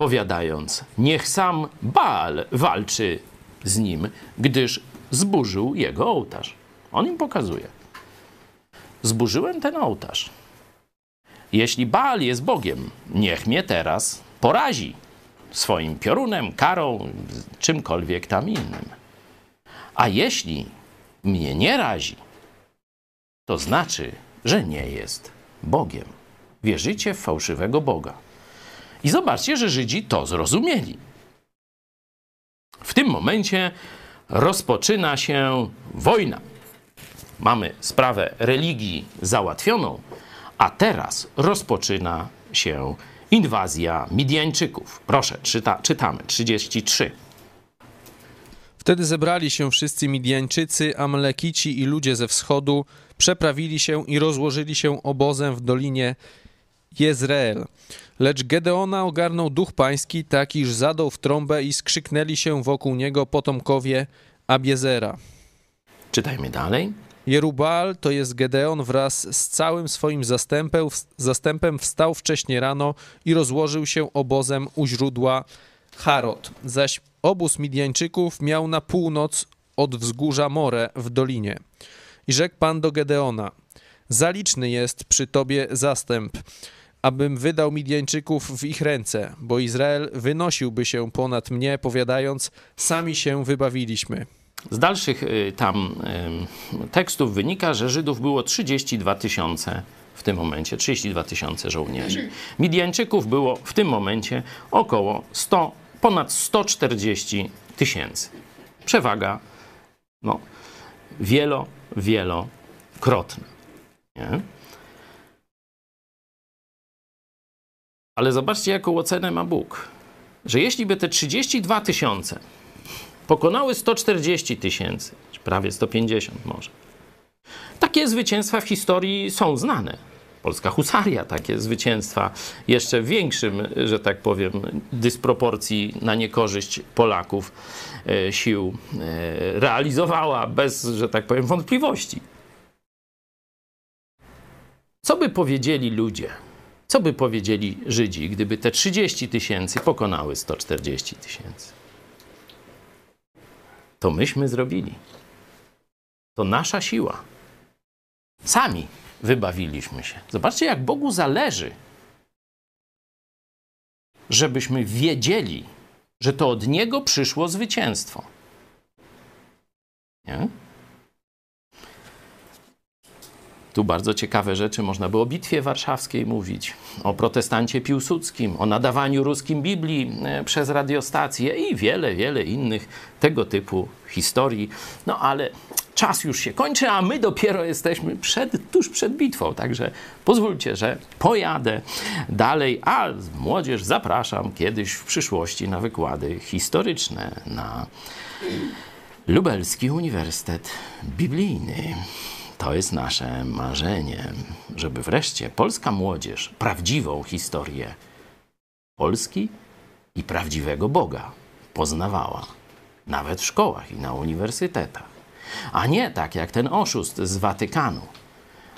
powiadając, niech sam Baal walczy z nim, gdyż zburzył jego ołtarz. On im pokazuje. Zburzyłem ten ołtarz. Jeśli Baal jest Bogiem, niech mnie teraz porazi swoim piorunem, karą, czymkolwiek tam innym. A jeśli mnie nie razi, to znaczy, że nie jest Bogiem. Wierzycie w fałszywego Boga. I zobaczcie, że Żydzi to zrozumieli. W tym momencie rozpoczyna się wojna. Mamy sprawę religii załatwioną, a teraz rozpoczyna się inwazja Midjańczyków. Proszę, czyta, czytamy 33. Wtedy zebrali się wszyscy Midjańczycy, Amalekici i ludzie ze wschodu, przeprawili się i rozłożyli się obozem w dolinie Jezreel. Lecz Gedeona ogarnął duch pański, tak iż zadał w trąbę i skrzyknęli się wokół niego potomkowie Abiezera. Czytajmy dalej. Jerubal, to jest Gedeon, wraz z całym swoim zastępem, zastępem wstał wcześnie rano i rozłożył się obozem u źródła Harod. Zaś obóz Midjańczyków miał na północ od wzgórza More w dolinie. I rzekł Pan do Gedeona, zaliczny jest przy tobie zastęp, abym wydał Midjańczyków w ich ręce, bo Izrael wynosiłby się ponad mnie, powiadając, sami się wybawiliśmy. Z dalszych y, tam y, tekstów wynika, że Żydów było 32 tysiące w tym momencie, 32 tysiące żołnierzy. Midjańczyków było w tym momencie około 100, ponad 140 tysięcy. Przewaga, no, wielo, wielokrotna. Nie? Ale zobaczcie, jaką ocenę ma Bóg. Że jeśli by te 32 tysiące pokonały 140 tysięcy, czy prawie 150 może. Takie zwycięstwa w historii są znane. Polska husaria takie zwycięstwa jeszcze w większym, że tak powiem, dysproporcji na niekorzyść Polaków e, sił e, realizowała bez, że tak powiem, wątpliwości. Co by powiedzieli ludzie, co by powiedzieli Żydzi, gdyby te 30 tysięcy pokonały 140 tysięcy? to myśmy zrobili. To nasza siła. Sami wybawiliśmy się. Zobaczcie, jak Bogu zależy, żebyśmy wiedzieli, że to od Niego przyszło zwycięstwo. Nie? Tu bardzo ciekawe rzeczy można by o Bitwie Warszawskiej mówić, o protestancie Piłsudskim, o nadawaniu ruskim Biblii e, przez radiostacje i wiele, wiele innych tego typu historii. No ale czas już się kończy, a my dopiero jesteśmy przed, tuż przed bitwą, także pozwólcie, że pojadę dalej, a młodzież zapraszam kiedyś w przyszłości na wykłady historyczne na Lubelski Uniwersytet Biblijny. To jest nasze marzenie, żeby wreszcie polska młodzież prawdziwą historię Polski i prawdziwego Boga poznawała, nawet w szkołach i na uniwersytetach. A nie tak jak ten oszust z Watykanu,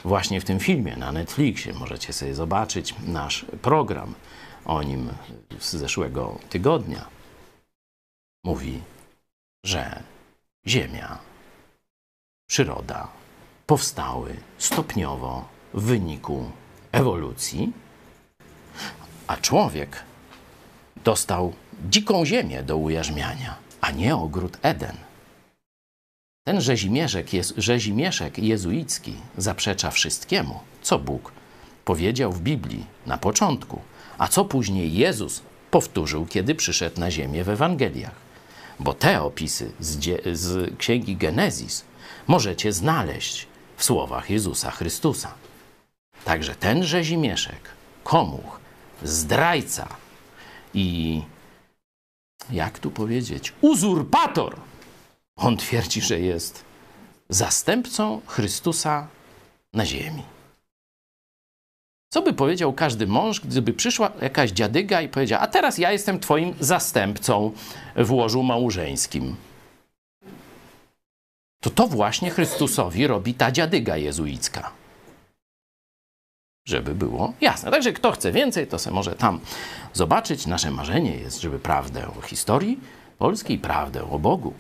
właśnie w tym filmie na Netflixie. Możecie sobie zobaczyć nasz program o nim z zeszłego tygodnia. Mówi, że Ziemia, przyroda powstały stopniowo w wyniku ewolucji, a człowiek dostał dziką ziemię do ujarzmiania, a nie ogród Eden. Ten rzezimieszek, jest, rzezimieszek jezuicki zaprzecza wszystkiemu, co Bóg powiedział w Biblii na początku, a co później Jezus powtórzył, kiedy przyszedł na ziemię w Ewangeliach. Bo te opisy z, z księgi Genezis możecie znaleźć w słowach Jezusa Chrystusa. Także ten rzezimieszek, komuch, zdrajca i jak tu powiedzieć, uzurpator. On twierdzi, że jest zastępcą Chrystusa na ziemi. Co by powiedział każdy mąż, gdyby przyszła jakaś dziadyga i powiedziała: A teraz ja jestem Twoim zastępcą w łożu małżeńskim? To to właśnie Chrystusowi robi ta dziadyga jezuicka. Żeby było jasne. Także kto chce więcej, to se może tam zobaczyć. Nasze marzenie jest, żeby prawdę o historii polskiej, prawdę o Bogu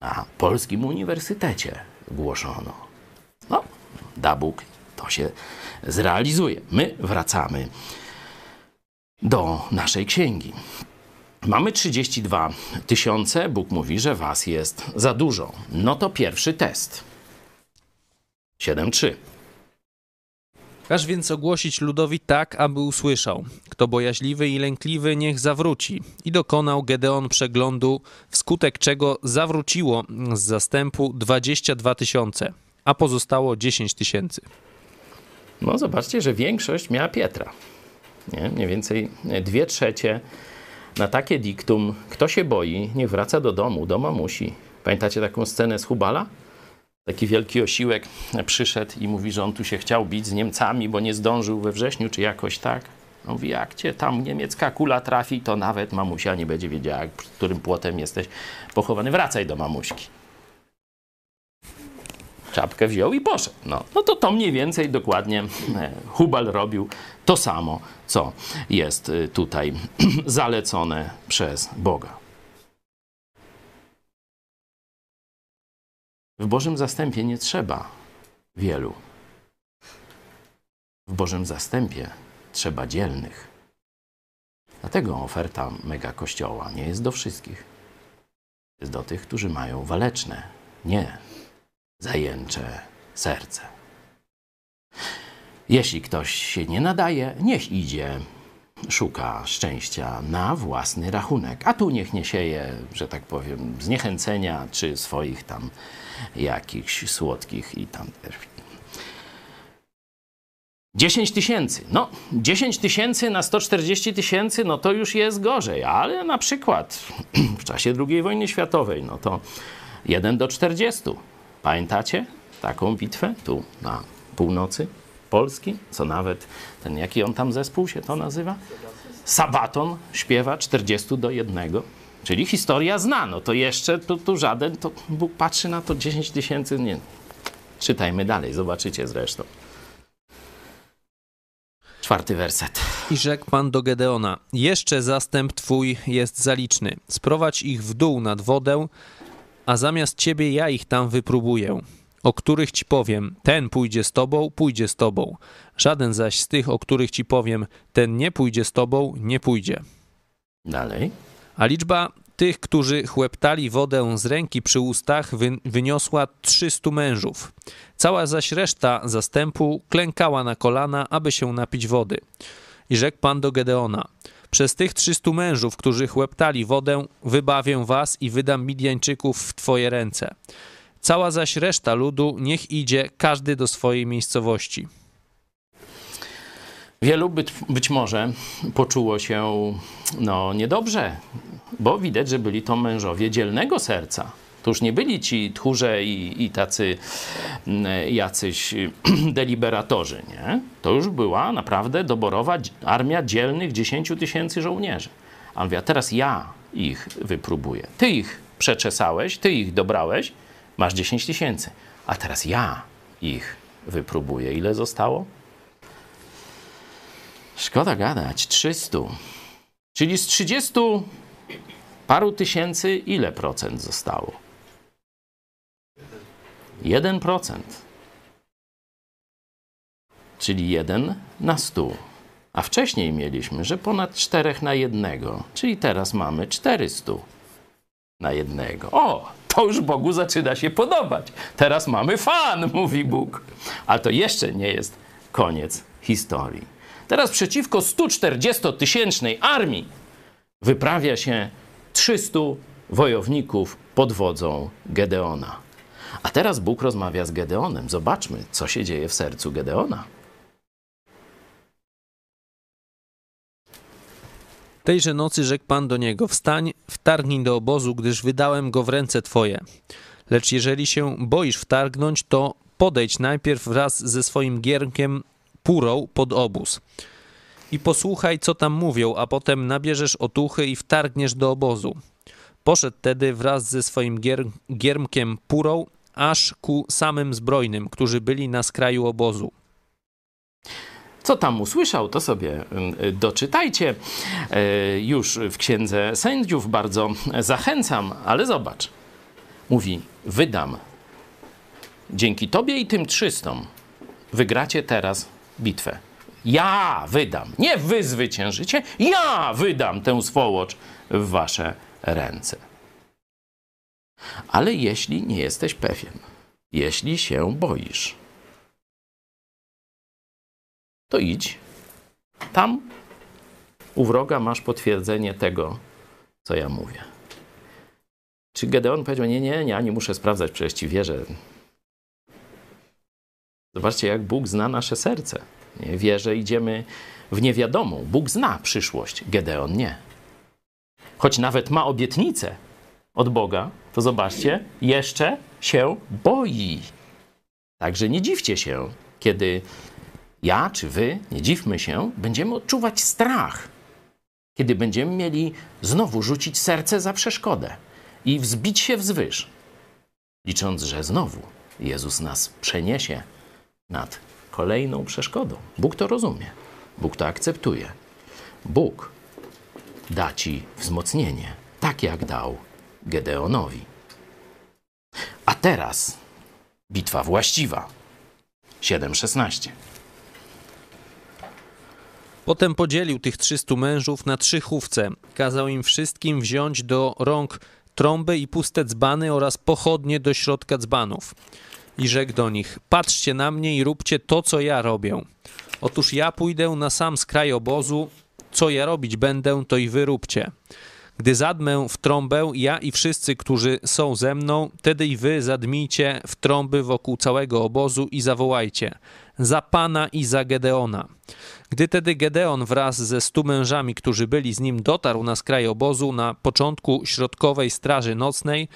na polskim uniwersytecie głoszono. No, da Bóg, to się zrealizuje. My wracamy do naszej księgi. Mamy 32 tysiące, Bóg mówi, że was jest za dużo. No to pierwszy test. 7-3. Każ więc ogłosić ludowi tak, aby usłyszał. Kto bojaźliwy i lękliwy, niech zawróci. I dokonał Gedeon przeglądu, wskutek czego zawróciło z zastępu 22 tysiące, a pozostało 10 tysięcy. No zobaczcie, że większość miała Pietra. Nie? Mniej więcej dwie trzecie na takie diktum, kto się boi, niech wraca do domu, do mamusi. Pamiętacie taką scenę z Hubala? Taki wielki osiłek przyszedł i mówi, że on tu się chciał bić z Niemcami, bo nie zdążył we wrześniu, czy jakoś tak. On mówi, jak cię tam niemiecka kula trafi, to nawet mamusia nie będzie wiedziała, którym płotem jesteś pochowany. Wracaj do mamuśki. Czapkę wziął i poszedł. No, no to to mniej więcej dokładnie e, Hubal robił to samo, co jest y, tutaj <clears throat> zalecone przez Boga. W Bożym zastępie nie trzeba wielu. W Bożym zastępie trzeba dzielnych. Dlatego oferta mega kościoła nie jest do wszystkich. Jest do tych, którzy mają waleczne, nie zajęcze serce. Jeśli ktoś się nie nadaje, niech idzie, szuka szczęścia na własny rachunek. A tu niech nie sieje, że tak powiem, zniechęcenia czy swoich tam jakichś słodkich i tam też. 10 tysięcy. No, 10 tysięcy na 140 tysięcy, no to już jest gorzej, ale na przykład <clears throat> w czasie II wojny światowej, no to 1 do 40. Pamiętacie taką bitwę tu na północy Polski? Co nawet ten, jaki on tam zespół się to nazywa? Sabaton śpiewa 40 do 1. Czyli historia zna, no to jeszcze tu, tu żaden, to Bóg patrzy na to 10 tysięcy, nie. Czytajmy dalej, zobaczycie zresztą. Czwarty werset. I rzekł Pan do Gedeona: Jeszcze zastęp twój jest zaliczny. Sprowadź ich w dół nad wodę, a zamiast ciebie ja ich tam wypróbuję. O których ci powiem, ten pójdzie z tobą, pójdzie z tobą. Żaden zaś z tych, o których ci powiem, ten nie pójdzie z tobą, nie pójdzie. Dalej. A liczba tych, którzy chłeptali wodę z ręki przy ustach, wy, wyniosła 300 mężów. Cała zaś reszta zastępu klękała na kolana, aby się napić wody. I rzekł Pan do Gedeona: Przez tych 300 mężów, którzy chłeptali wodę, wybawię was i wydam Midjańczyków w twoje ręce. Cała zaś reszta ludu niech idzie, każdy do swojej miejscowości. Wielu być, być może poczuło się no, niedobrze, bo widać, że byli to mężowie dzielnego serca. To już nie byli ci tchórze i, i tacy mm, jacyś <clears throat> deliberatorzy, nie? To już była naprawdę doborowa armia dzielnych 10 tysięcy żołnierzy. A on mówi, a teraz ja ich wypróbuję. Ty ich przeczesałeś, ty ich dobrałeś, masz 10 tysięcy. A teraz ja ich wypróbuje. Ile zostało? Szkoda gadać, 300. Czyli z 30 paru tysięcy ile procent zostało? 1%. Czyli 1 na 100. A wcześniej mieliśmy, że ponad 4 na jednego, czyli teraz mamy 400 na jednego. O, to już Bogu zaczyna się podobać. Teraz mamy fan, <laughs> mówi Bóg. Ale to jeszcze nie jest koniec historii. Teraz przeciwko 140-tysięcznej armii wyprawia się 300 wojowników pod wodzą Gedeona. A teraz Bóg rozmawia z Gedeonem. Zobaczmy, co się dzieje w sercu Gedeona. Tejże nocy rzekł Pan do niego: Wstań, wtargnij do obozu, gdyż wydałem go w ręce twoje. Lecz jeżeli się boisz wtargnąć, to podejdź najpierw wraz ze swoim giermkiem purą pod obóz. I posłuchaj, co tam mówią, a potem nabierzesz otuchy i wtargniesz do obozu. Poszedł tedy wraz ze swoim gier, giermkiem purą, aż ku samym zbrojnym, którzy byli na skraju obozu. Co tam usłyszał, to sobie doczytajcie. Y, Już w księdze sędziów bardzo zachęcam, ale zobacz. Mówi: Wydam. Dzięki tobie i tym trzystom wygracie teraz bitwę. Ja wydam. Nie wy zwyciężycie, ja wydam tę swołocz w wasze ręce. Ale jeśli nie jesteś pewien, jeśli się boisz, to idź. Tam u wroga masz potwierdzenie tego, co ja mówię. Czy Gedeon powiedział, nie, nie, nie muszę sprawdzać, przecież ci wierzę. Zobaczcie, jak Bóg zna nasze serce. Nie? Wie, że idziemy w niewiadomą. Bóg zna przyszłość, Gedeon nie. Choć nawet ma obietnicę od Boga, to zobaczcie, jeszcze się boi. Także nie dziwcie się, kiedy ja czy wy, nie dziwmy się, będziemy odczuwać strach, kiedy będziemy mieli znowu rzucić serce za przeszkodę i wzbić się wzwyż, licząc, że znowu Jezus nas przeniesie nad kolejną przeszkodą. Bóg to rozumie, Bóg to akceptuje. Bóg da ci wzmocnienie, tak jak dał Gedeonowi. A teraz bitwa właściwa. 7:16. Potem podzielił tych trzystu mężów na trzy chówce. Kazał im wszystkim wziąć do rąk trąby i puste dzbany oraz pochodnie do środka dzbanów. I rzekł do nich: Patrzcie na mnie i róbcie to, co ja robię. Otóż ja pójdę na sam skraj obozu, co ja robić będę, to i wy róbcie. Gdy zadmę w trąbę, ja i wszyscy, którzy są ze mną, wtedy i wy zadmijcie w trąby wokół całego obozu i zawołajcie za Pana i za Gedeona. Gdy tedy Gedeon wraz ze stu mężami, którzy byli z nim, dotarł na skraj obozu na początku środkowej straży nocnej,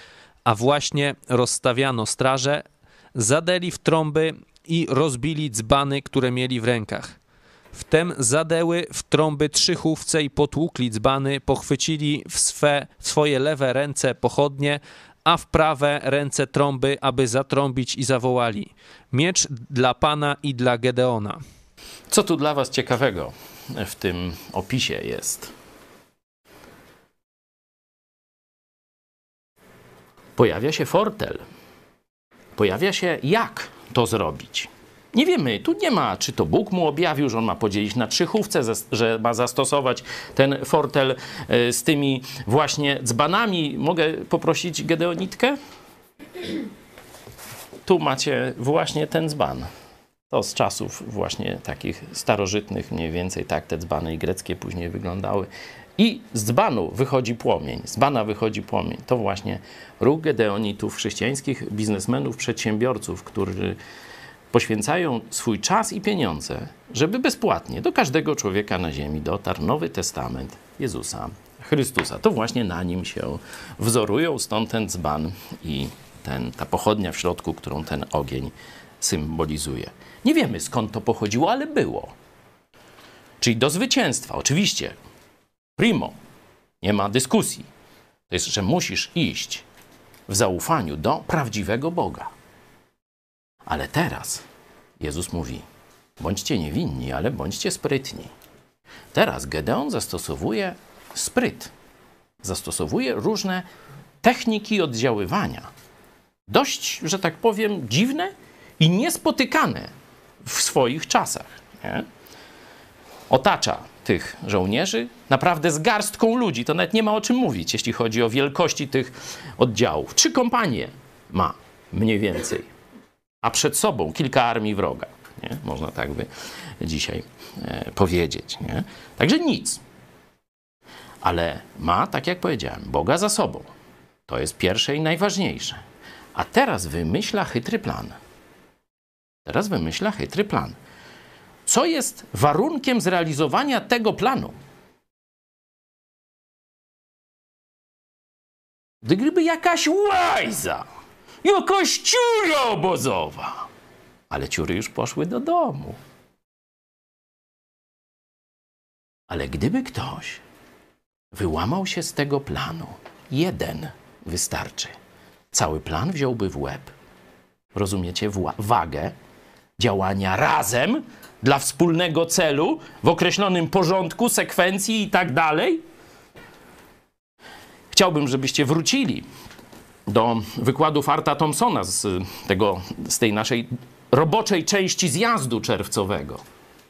a właśnie rozstawiano straże, zadeli w trąby i rozbili dzbany, które mieli w rękach. Wtem zadeły w trąby trzy chówce i potłukli dzbany, pochwycili w swe, w swoje lewe ręce pochodnie, a w prawe ręce trąby, aby zatrąbić i zawołali. Miecz dla Pana i dla Gedeona. Co tu dla Was ciekawego w tym opisie jest? Pojawia się fortel. Pojawia się, jak to zrobić. Nie wiemy, tu nie ma, czy to Bóg mu objawił, że on ma podzielić na trzy chówce, zas- że ma zastosować ten fortel e, z tymi właśnie dzbanami. Mogę poprosić Gedeonitkę? Tu macie właśnie ten dzban. To z czasów właśnie takich starożytnych, mniej więcej tak te dzbany i greckie później wyglądały. I z dzbanu wychodzi płomień, z dzbana wychodzi płomień. To właśnie ruch Gedeonitów, chrześcijańskich biznesmenów, przedsiębiorców, którzy poświęcają swój czas i pieniądze, żeby bezpłatnie do każdego człowieka na ziemi dotarł Nowy Testament Jezusa Chrystusa. To właśnie na nim się wzorują, stąd ten dzban i ten, ta pochodnia w środku, którą ten ogień symbolizuje. Nie wiemy skąd to pochodziło, ale było. Czyli do zwycięstwa, oczywiście. Primo, nie ma dyskusji. To jest, że musisz iść w zaufaniu do prawdziwego Boga. Ale teraz Jezus mówi: bądźcie niewinni, ale bądźcie sprytni. Teraz Gedeon zastosowuje spryt, zastosowuje różne techniki oddziaływania. Dość, że tak powiem, dziwne i niespotykane w swoich czasach. Nie? Otacza tych żołnierzy naprawdę z garstką ludzi. To nawet nie ma o czym mówić, jeśli chodzi o wielkości tych oddziałów. Trzy kompanie ma mniej więcej, a przed sobą kilka armii wroga. Nie? Można tak by dzisiaj e, powiedzieć. Nie? Także nic. Ale ma, tak jak powiedziałem, Boga za sobą. To jest pierwsze i najważniejsze. A teraz wymyśla chytry plan. Teraz wymyśla chytry plan. Co jest warunkiem zrealizowania tego planu? Gdyby jakaś łajza, jakaś ciura obozowa, ale ciury już poszły do domu. Ale gdyby ktoś wyłamał się z tego planu, jeden wystarczy. Cały plan wziąłby w łeb. Rozumiecie wagę działania razem dla wspólnego celu w określonym porządku, sekwencji i tak dalej? Chciałbym, żebyście wrócili do wykładów Arta Thompsona z, tego, z tej naszej roboczej części zjazdu czerwcowego.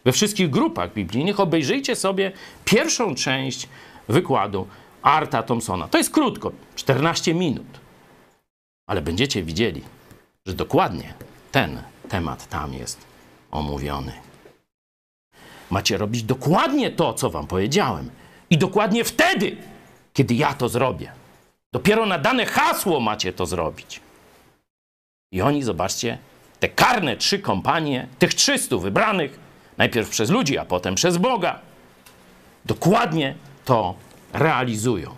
We wszystkich grupach biblijnych obejrzyjcie sobie pierwszą część wykładu Arta Thompsona. To jest krótko, 14 minut. Ale będziecie widzieli, że dokładnie ten temat tam jest omówiony. Macie robić dokładnie to, co wam powiedziałem. I dokładnie wtedy, kiedy ja to zrobię. Dopiero na dane hasło macie to zrobić. I oni, zobaczcie, te karne trzy kompanie, tych 300 wybranych, najpierw przez ludzi, a potem przez Boga, dokładnie to realizują.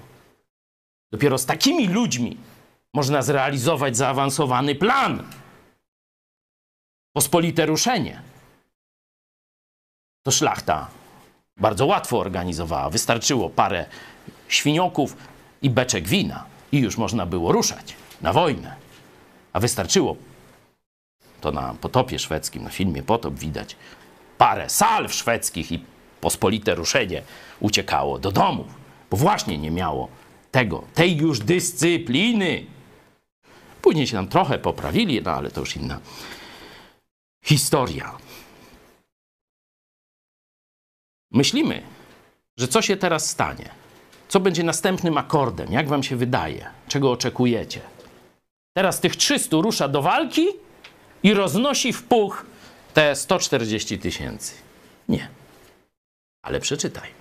Dopiero z takimi ludźmi można zrealizować zaawansowany plan. Pospolite ruszenie. To szlachta bardzo łatwo organizowała. Wystarczyło parę świnioków i beczek wina i już można było ruszać na wojnę. A wystarczyło, to na potopie szwedzkim, na filmie Potop widać, parę salw szwedzkich i pospolite ruszenie uciekało do domów, bo właśnie nie miało tego, tej już dyscypliny. Później się nam trochę poprawili, no ale to już inna historia. Myślimy, że co się teraz stanie? Co będzie następnym akordem? Jak wam się wydaje? Czego oczekujecie? Teraz tych 300 rusza do walki i roznosi w puch te 140 tysięcy. Nie. Ale przeczytajmy,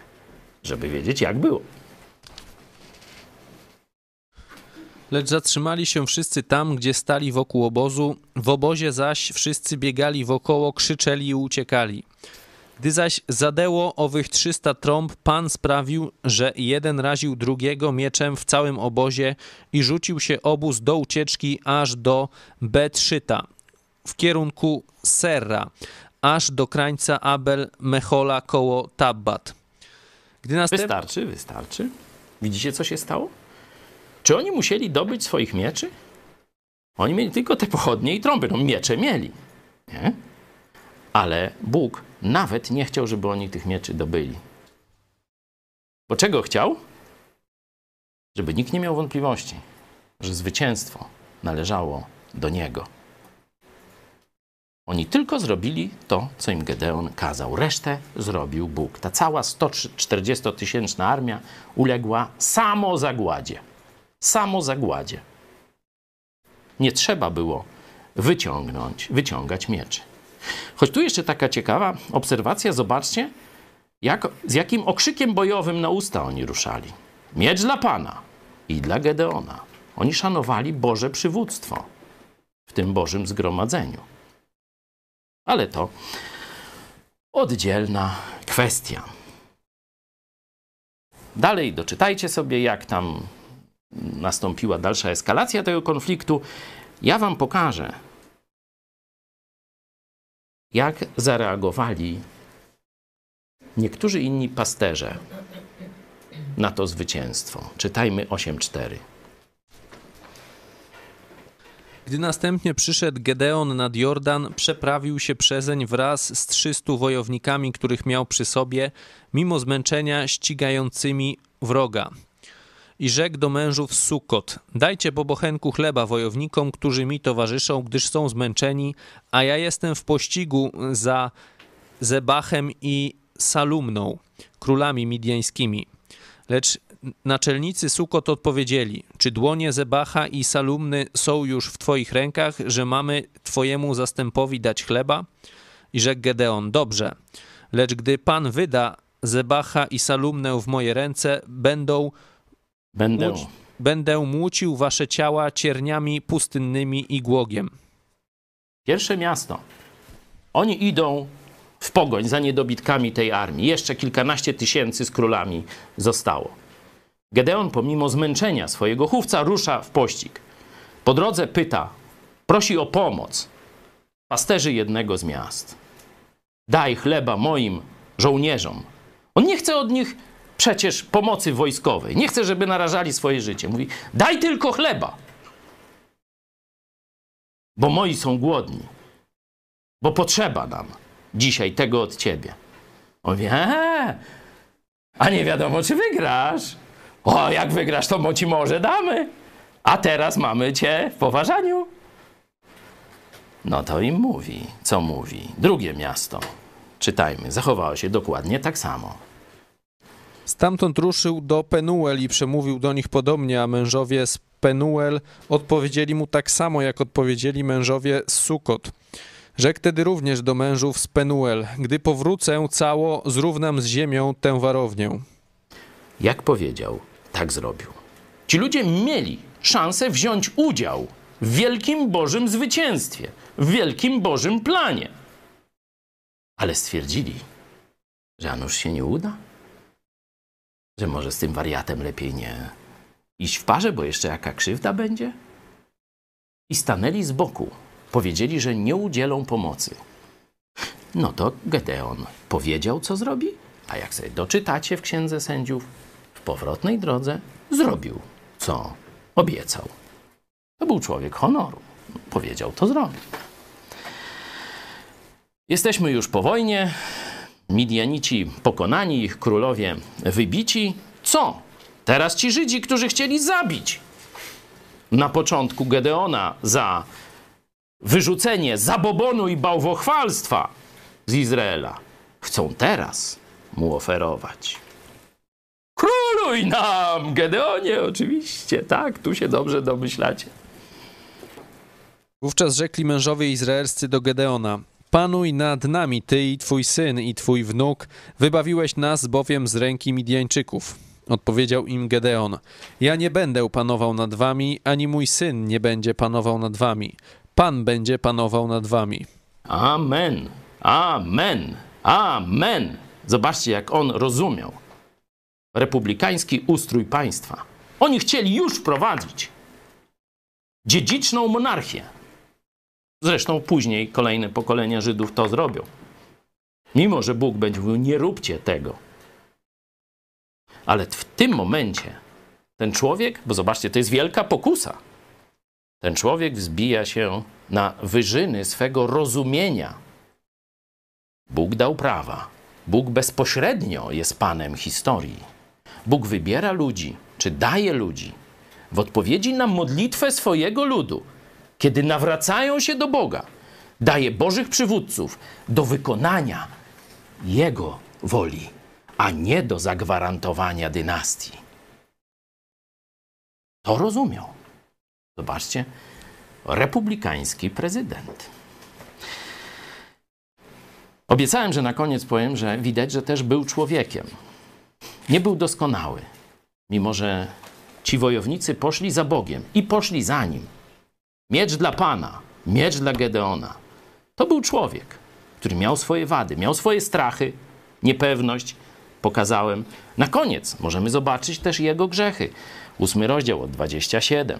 żeby wiedzieć, jak było. Lecz zatrzymali się wszyscy tam, gdzie stali wokół obozu, w obozie zaś wszyscy biegali wokoło, krzyczeli i uciekali. Gdy zaś zadeło owych trzysta trąb, Pan sprawił, że jeden raził drugiego mieczem w całym obozie i rzucił się obóz do ucieczki aż do Betrzyta, w kierunku Serra, aż do krańca Abel Mechola koło Tabbat. Gdy następnie... Wystarczy, wystarczy. Widzicie, co się stało? Czy oni musieli dobyć swoich mieczy? Oni mieli tylko te pochodnie i trąby. No miecze mieli. Nie? Ale Bóg nawet nie chciał, żeby oni tych mieczy dobyli. Bo czego chciał? Żeby nikt nie miał wątpliwości, że zwycięstwo należało do Niego. Oni tylko zrobili to, co im Gedeon kazał. Resztę zrobił Bóg. Ta cała 140-tysięczna armia uległa samozagładzie. Samozagładzie. Nie trzeba było wyciągnąć, wyciągać mieczy. Choć tu jeszcze taka ciekawa obserwacja, zobaczcie, jak, z jakim okrzykiem bojowym na usta oni ruszali. Miecz dla Pana i dla Gedeona. Oni szanowali Boże przywództwo w tym Bożym zgromadzeniu. Ale to oddzielna kwestia. Dalej doczytajcie sobie, jak tam nastąpiła dalsza eskalacja tego konfliktu. Ja Wam pokażę, jak zareagowali niektórzy inni pasterze na to zwycięstwo. Czytajmy 8:4. Gdy następnie przyszedł Gedeon nad Jordan, przeprawił się przezeń wraz z trzystu wojownikami, których miał przy sobie, mimo zmęczenia ścigającymi wroga. I rzekł do mężów Sukot, dajcie po bochenku chleba wojownikom, którzy mi towarzyszą, gdyż są zmęczeni, a ja jestem w pościgu za Zebachem i Salumną, królami midiańskimi. Lecz naczelnicy Sukot odpowiedzieli, czy dłonie Zebacha i Salumny są już w twoich rękach, że mamy twojemu zastępowi dać chleba? I rzekł Gedeon, dobrze, lecz gdy Pan wyda Zebacha i Salumnę w moje ręce, będą Będę. Młódź- Będę młócił wasze ciała cierniami pustynnymi i głogiem. Pierwsze miasto. Oni idą w pogoń za niedobitkami tej armii. Jeszcze kilkanaście tysięcy z królami zostało. Gedeon, pomimo zmęczenia swojego chówca, rusza w pościg. Po drodze pyta, prosi o pomoc pasterzy jednego z miast. Daj chleba moim żołnierzom. On nie chce od nich przecież pomocy wojskowej. Nie chce, żeby narażali swoje życie. Mówi, daj tylko chleba, bo moi są głodni bo potrzeba nam dzisiaj tego od ciebie. On mówi, eee, a nie wiadomo, czy wygrasz. O, jak wygrasz, to mo ci może damy. A teraz mamy cię w poważaniu. No to im mówi, co mówi. Drugie miasto, czytajmy, zachowało się dokładnie tak samo. Stamtąd ruszył do Penuel i przemówił do nich podobnie, a mężowie z Penuel odpowiedzieli mu tak samo, jak odpowiedzieli mężowie z Sukot. Rzekł tedy również do mężów z Penuel, gdy powrócę cało, zrównam z ziemią tę warownię. Jak powiedział, tak zrobił. Ci ludzie mieli szansę wziąć udział w wielkim Bożym zwycięstwie, w wielkim Bożym planie. Ale stwierdzili, że a nuż się nie uda? Że może z tym wariatem lepiej nie iść w parze, bo jeszcze jaka krzywda będzie? I stanęli z boku. Powiedzieli, że nie udzielą pomocy. No to Gedeon powiedział, co zrobi, a jak sobie doczytacie w Księdze Sędziów, w powrotnej drodze zrobił, co obiecał. To był człowiek honoru. Powiedział, to zrobił. Jesteśmy już po wojnie. Midianici pokonani, ich królowie wybici. Co? Teraz ci Żydzi, którzy chcieli zabić na początku Gedeona za wyrzucenie zabobonu i bałwochwalstwa z Izraela, chcą teraz mu oferować. Króluj nam, Gedeonie, oczywiście, tak, tu się dobrze domyślacie. Wówczas rzekli mężowie izraelscy do Gedeona: Panuj nad nami, ty i twój syn i twój wnuk, wybawiłeś nas bowiem z ręki Midjańczyków. Odpowiedział im Gedeon: Ja nie będę panował nad wami, ani mój syn nie będzie panował nad wami. Pan będzie panował nad wami. Amen, amen, amen. Zobaczcie, jak on rozumiał republikański ustrój państwa. Oni chcieli już wprowadzić dziedziczną monarchię. Zresztą później kolejne pokolenia Żydów to zrobią. Mimo, że Bóg będzie mówił, nie róbcie tego. Ale w tym momencie ten człowiek, bo zobaczcie, to jest wielka pokusa. Ten człowiek wzbija się na wyżyny swego rozumienia. Bóg dał prawa. Bóg bezpośrednio jest Panem historii. Bóg wybiera ludzi, czy daje ludzi w odpowiedzi na modlitwę swojego ludu, kiedy nawracają się do Boga. Daje Bożych przywódców do wykonania Jego woli, a nie do zagwarantowania dynastii. To rozumiał. Zobaczcie, republikański prezydent. Obiecałem, że na koniec powiem, że widać, że też był człowiekiem. Nie był doskonały, mimo że ci wojownicy poszli za Bogiem i poszli za nim. Miecz dla Pana, miecz dla Gedeona. To był człowiek, który miał swoje wady, miał swoje strachy, niepewność. Pokazałem. Na koniec możemy zobaczyć też jego grzechy. Ósmy rozdział od 27.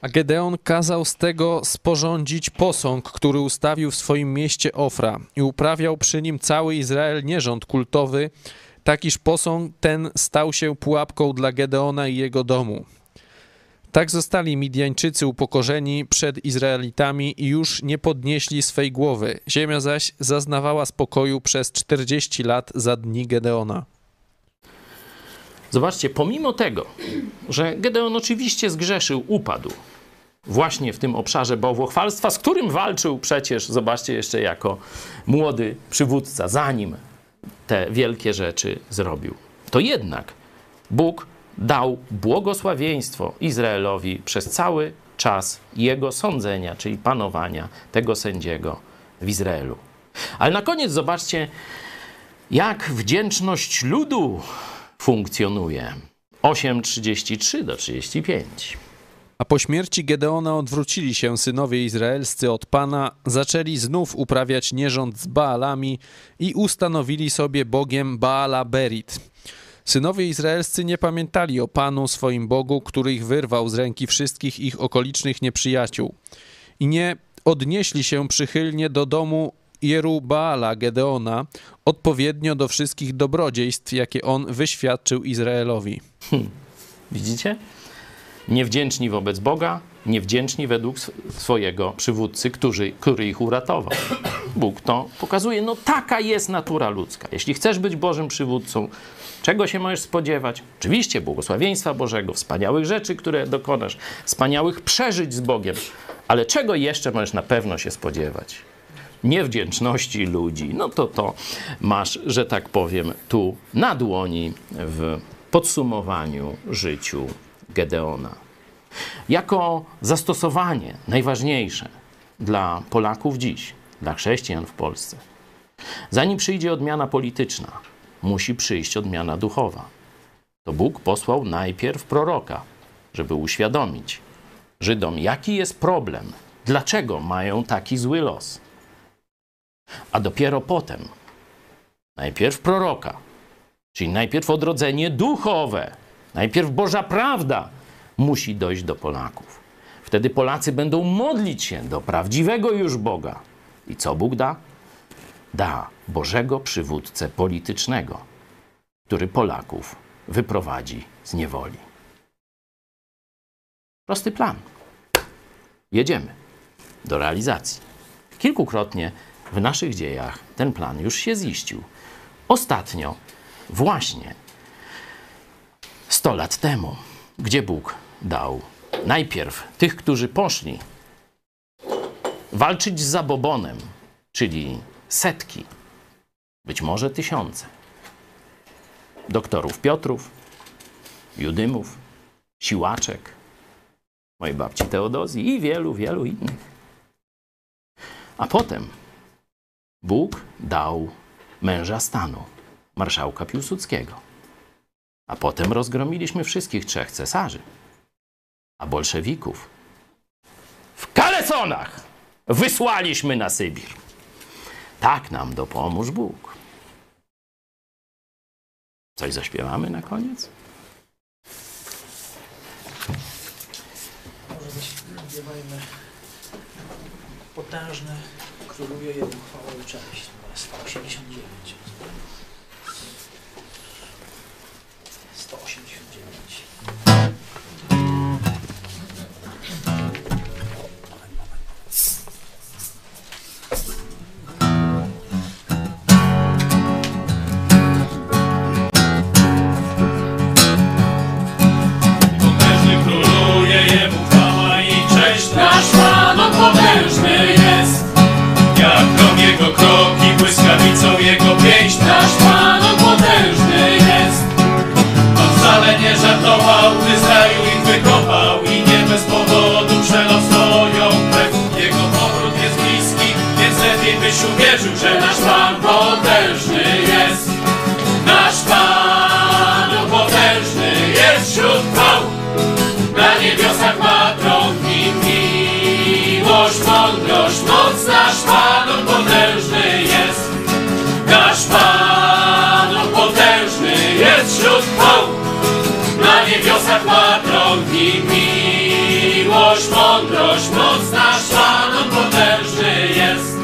A Gedeon kazał z tego sporządzić posąg, który ustawił w swoim mieście Ofra i uprawiał przy nim cały Izrael nierząd kultowy, tak iż posąg ten stał się pułapką dla Gedeona i jego domu. Tak zostali Midjańczycy upokorzeni przed Izraelitami i już nie podnieśli swej głowy. Ziemia zaś zaznawała spokoju przez 40 lat za dni Gedeona. Zobaczcie, pomimo tego, że Gedeon oczywiście zgrzeszył, upadł właśnie w tym obszarze bałwochwalstwa, z którym walczył przecież, zobaczcie, jeszcze jako młody przywódca, zanim te wielkie rzeczy zrobił. To jednak Bóg dał błogosławieństwo Izraelowi przez cały czas jego sądzenia, czyli panowania tego sędziego w Izraelu. Ale na koniec zobaczcie, jak wdzięczność ludu funkcjonuje. 8:33 do 35. A po śmierci Gedeona odwrócili się synowie izraelscy od Pana, zaczęli znów uprawiać nierząd z Baalami i ustanowili sobie Bogiem Baala Berit. Synowie izraelscy nie pamiętali o Panu swoim Bogu, który ich wyrwał z ręki wszystkich ich okolicznych nieprzyjaciół. I nie odnieśli się przychylnie do domu Jerubaala Gedeona, odpowiednio do wszystkich dobrodziejstw, jakie on wyświadczył Izraelowi. Widzicie? Niewdzięczni wobec Boga, niewdzięczni według sw- swojego przywódcy, który, który ich uratował. Bóg to pokazuje. No taka jest natura ludzka. Jeśli chcesz być Bożym przywódcą, czego się możesz spodziewać? Oczywiście błogosławieństwa Bożego, wspaniałych rzeczy, które dokonasz, wspaniałych przeżyć z Bogiem. Ale czego jeszcze możesz na pewno się spodziewać? Niewdzięczności ludzi. No to to masz, że tak powiem, tu na dłoni w podsumowaniu życiu Gedeona. Jako zastosowanie najważniejsze dla Polaków dziś, dla chrześcijan w Polsce. Zanim przyjdzie odmiana polityczna, musi przyjść odmiana duchowa. To Bóg posłał najpierw proroka, żeby uświadomić Żydom, jaki jest problem, dlaczego mają taki zły los. A dopiero potem, najpierw proroka, czyli najpierw odrodzenie duchowe, najpierw Boża prawda musi dojść do Polaków. Wtedy Polacy będą modlić się do prawdziwego już Boga. I co Bóg da? Da Bożego przywódcę politycznego, który Polaków wyprowadzi z niewoli. Prosty plan. Jedziemy do realizacji. Kilkukrotnie w naszych dziejach ten plan już się ziścił. Ostatnio, właśnie 100 lat temu, gdzie Bóg dał najpierw tych, którzy poszli walczyć z zabobonem, czyli setki, być może tysiące doktorów Piotrów, Judymów, siłaczek, mojej babci Teodozji i wielu, wielu innych. A potem Bóg dał męża stanu, marszałka Piłsudskiego. A potem rozgromiliśmy wszystkich trzech cesarzy, a bolszewików w kalesonach wysłaliśmy na Sybir. Tak nam dopomóż Bóg. Coś zaśpiewamy na koniec? Może zaśpiewajmy potężny króluje jego chwałę cześć. Numer 189. 189. on potężny jest. On potężny jest wśród chwał. Na niebiosach ma tron i miłość, mądrość, moc nasz Pan, on potężny jest.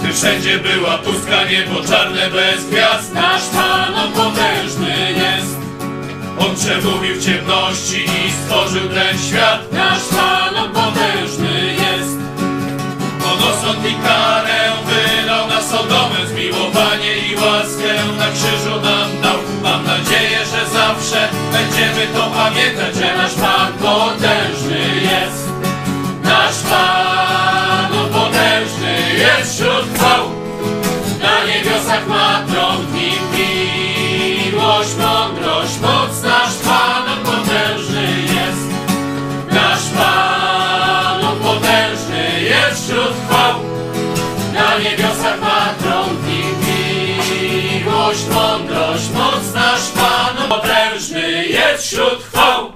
Gdy wszędzie była pustka, niebo czarne bez gwiazd, nasz Pan, on potężny jest. On przemówił w ciemności i stworzył ten świat. Nasz Pan, on potężny jest. Osąd i karę wylał na Sodomę, zmiłowanie i łaskę na krzyżu nam dał. Mam nadzieję, że zawsze będziemy to pamiętać, że nasz Pan potężny jest. Nasz Pan, on potężny jest wśród chwał. Na niebiosach ma tron miłość, mądrość, moc. Nasz Pan, on potężny jest. Nasz Pan, on potężny jest wśród chwał. Na niebiosach ma w nim miłość, mądrość, moc. Nasz Pan, potężny jest wśród chwał.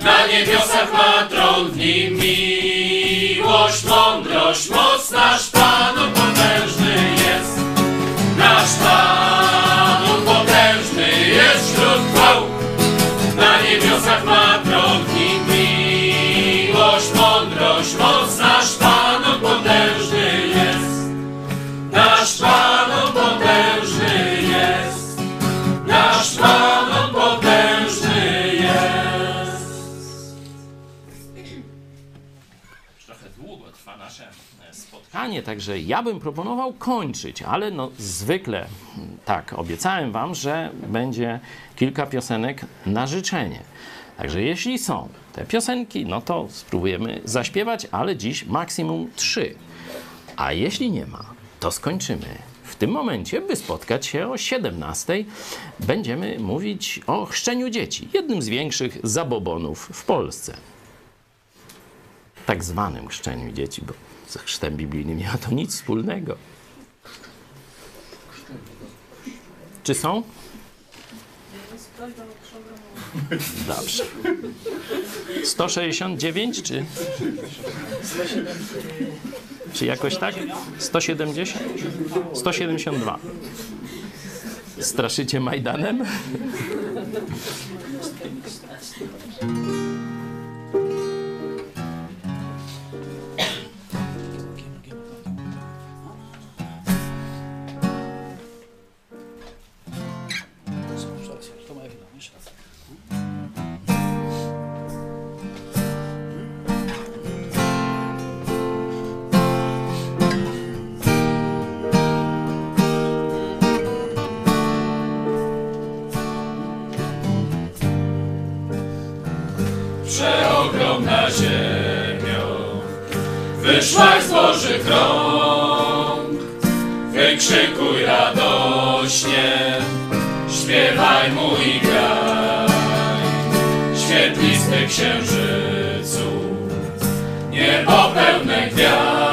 Na niebiosach ma tron w nim miłość, mądrość, moc. Nasz Pan, potężny jest. Nasz Pan, potężny jest wśród chwał. Na niebiosach ma tron także ja bym proponował kończyć, ale no zwykle tak, obiecałem wam, że będzie kilka piosenek na życzenie. Także jeśli są te piosenki, no to spróbujemy zaśpiewać, ale dziś maksimum trzy. A jeśli nie ma, to skończymy. W tym momencie, by spotkać się o 17, będziemy mówić o chrzczeniu dzieci, jednym z większych zabobonów w Polsce tak zwanym chrzczeniu dzieci, bo z chrztem biblijnym nie ma to nic wspólnego. Czy są? Dobrze. 169 czy? Czy jakoś tak? 170? 172. Straszycie Majdanem? Wyszłaś z Bożych rąk. Wykrzykuj radośnie, śpiewaj mu i graj. Świetlisty księżycu, niebo pełne gwiazd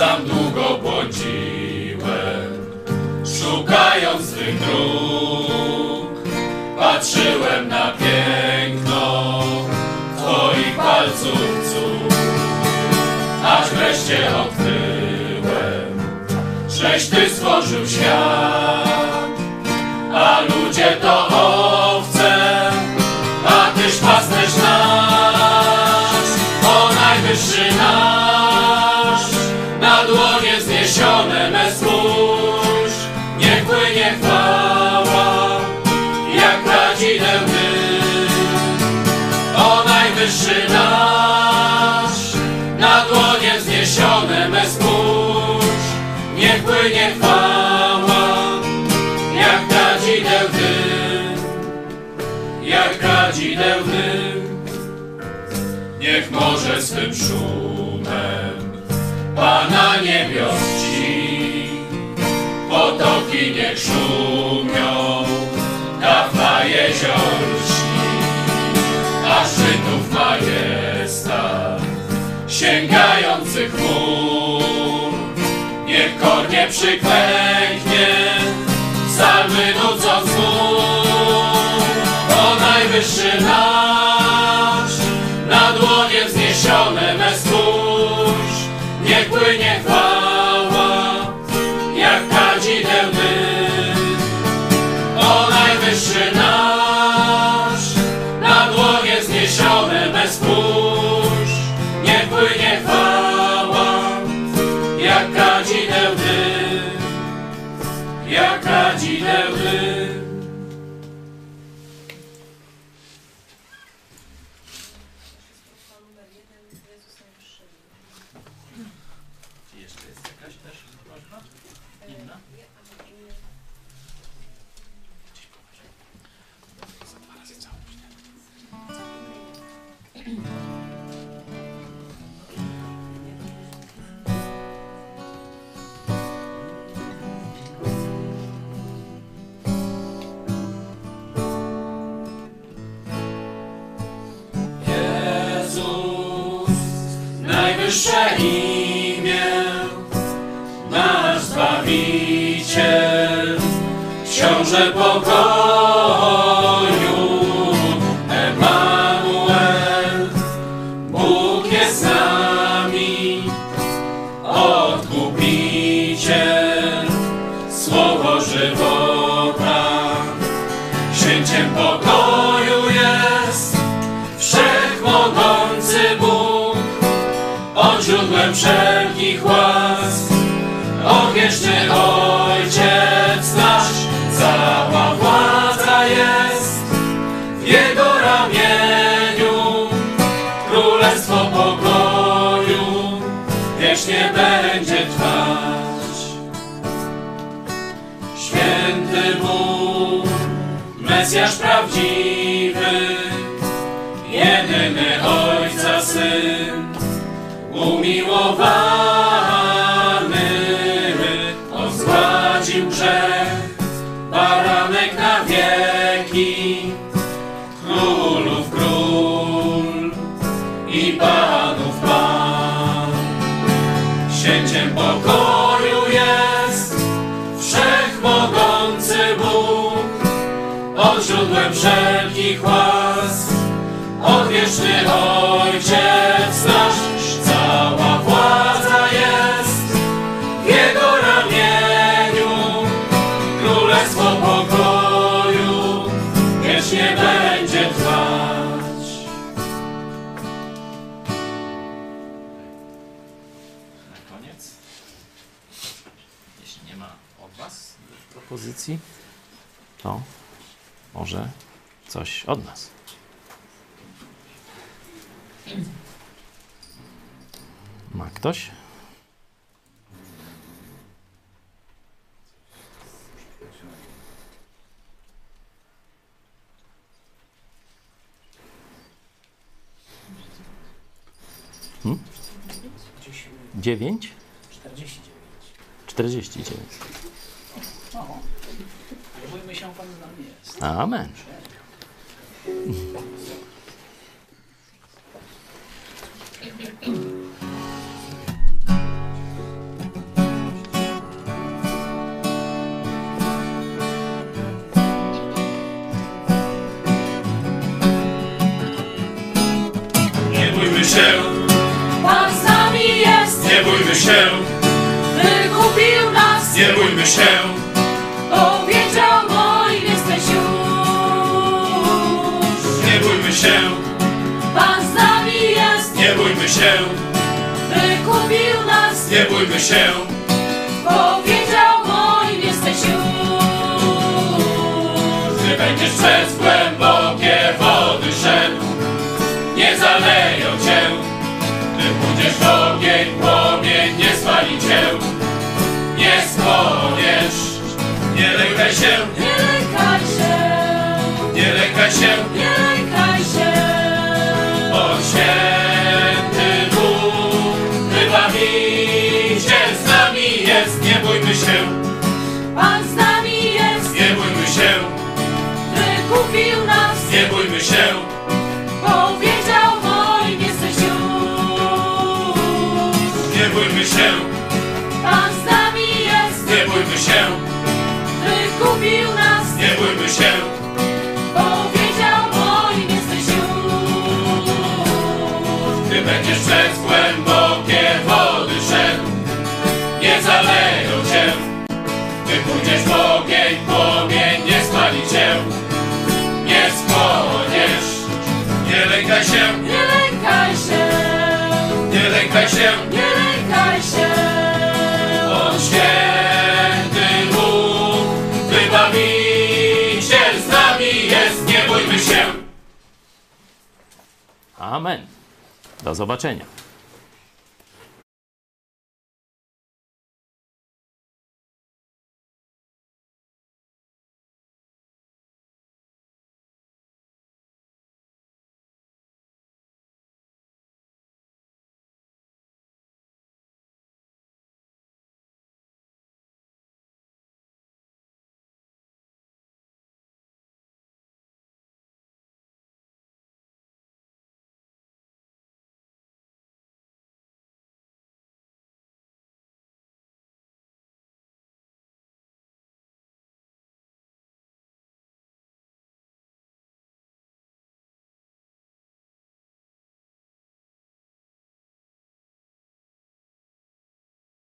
Sam długo błądziłem, szukając swych dróg. Patrzyłem na piękno Twoich palców cud, aż wreszcie odkryłem, żeś Ty stworzył świat, a ludzie to owce, a Tyś pasterz nasz, o najwyższy nasz, kadzideł dym. Niech może swym szumem Pana niebios ci, potoki niech szumią, dawna jezior lśni, a szczytów majestat, sięgających chmur, kornie przyklęknie, psalmy nucąc mu. O najwyższy nasz, na dłonie wzniesione me spójrz, niech płynie chwała, Zbawiciel, Książę pokoju, Mesjasz prawdziwy, jedyny Ojca Syn, umiłowany, wszelkich łask, odwieczny Ojciec nasz, cała władza jest w Jego ramieniu, Królestwo pokoju wiecznie będzie trwać. Na koniec. Jeśli nie ma od Was propozycji, to może coś od nas. Ma ktoś? Y, 9? 49. 49. No, ale bójmy się, Pan z nami jest. Amen. Nie bójmy się, Pan z nami jest, nie bójmy się, wykupił nas, nie bójmy się, bójmy się, Pan z nami jest, nie bójmy się, wykupił nas, nie bójmy się, powiedział moim jesteś już. Gdy będziesz przez głębokie wody szedł, nie zaleją cię. Gdy pójdziesz w ogień, płomień nie spali cię. Nie spłoniesz, nie lękaj się, Nie lękaj się, nie lękaj się, nie lękaj się. Pójdziesz w ogień, płomień nie spali cię, nie spłoniesz. Nie lękaj się, Nie lękaj się, nie lękaj się, nie lękaj się. On święty Bóg, wybawiciel z nami jest, nie bójmy się. Amen. Do zobaczenia.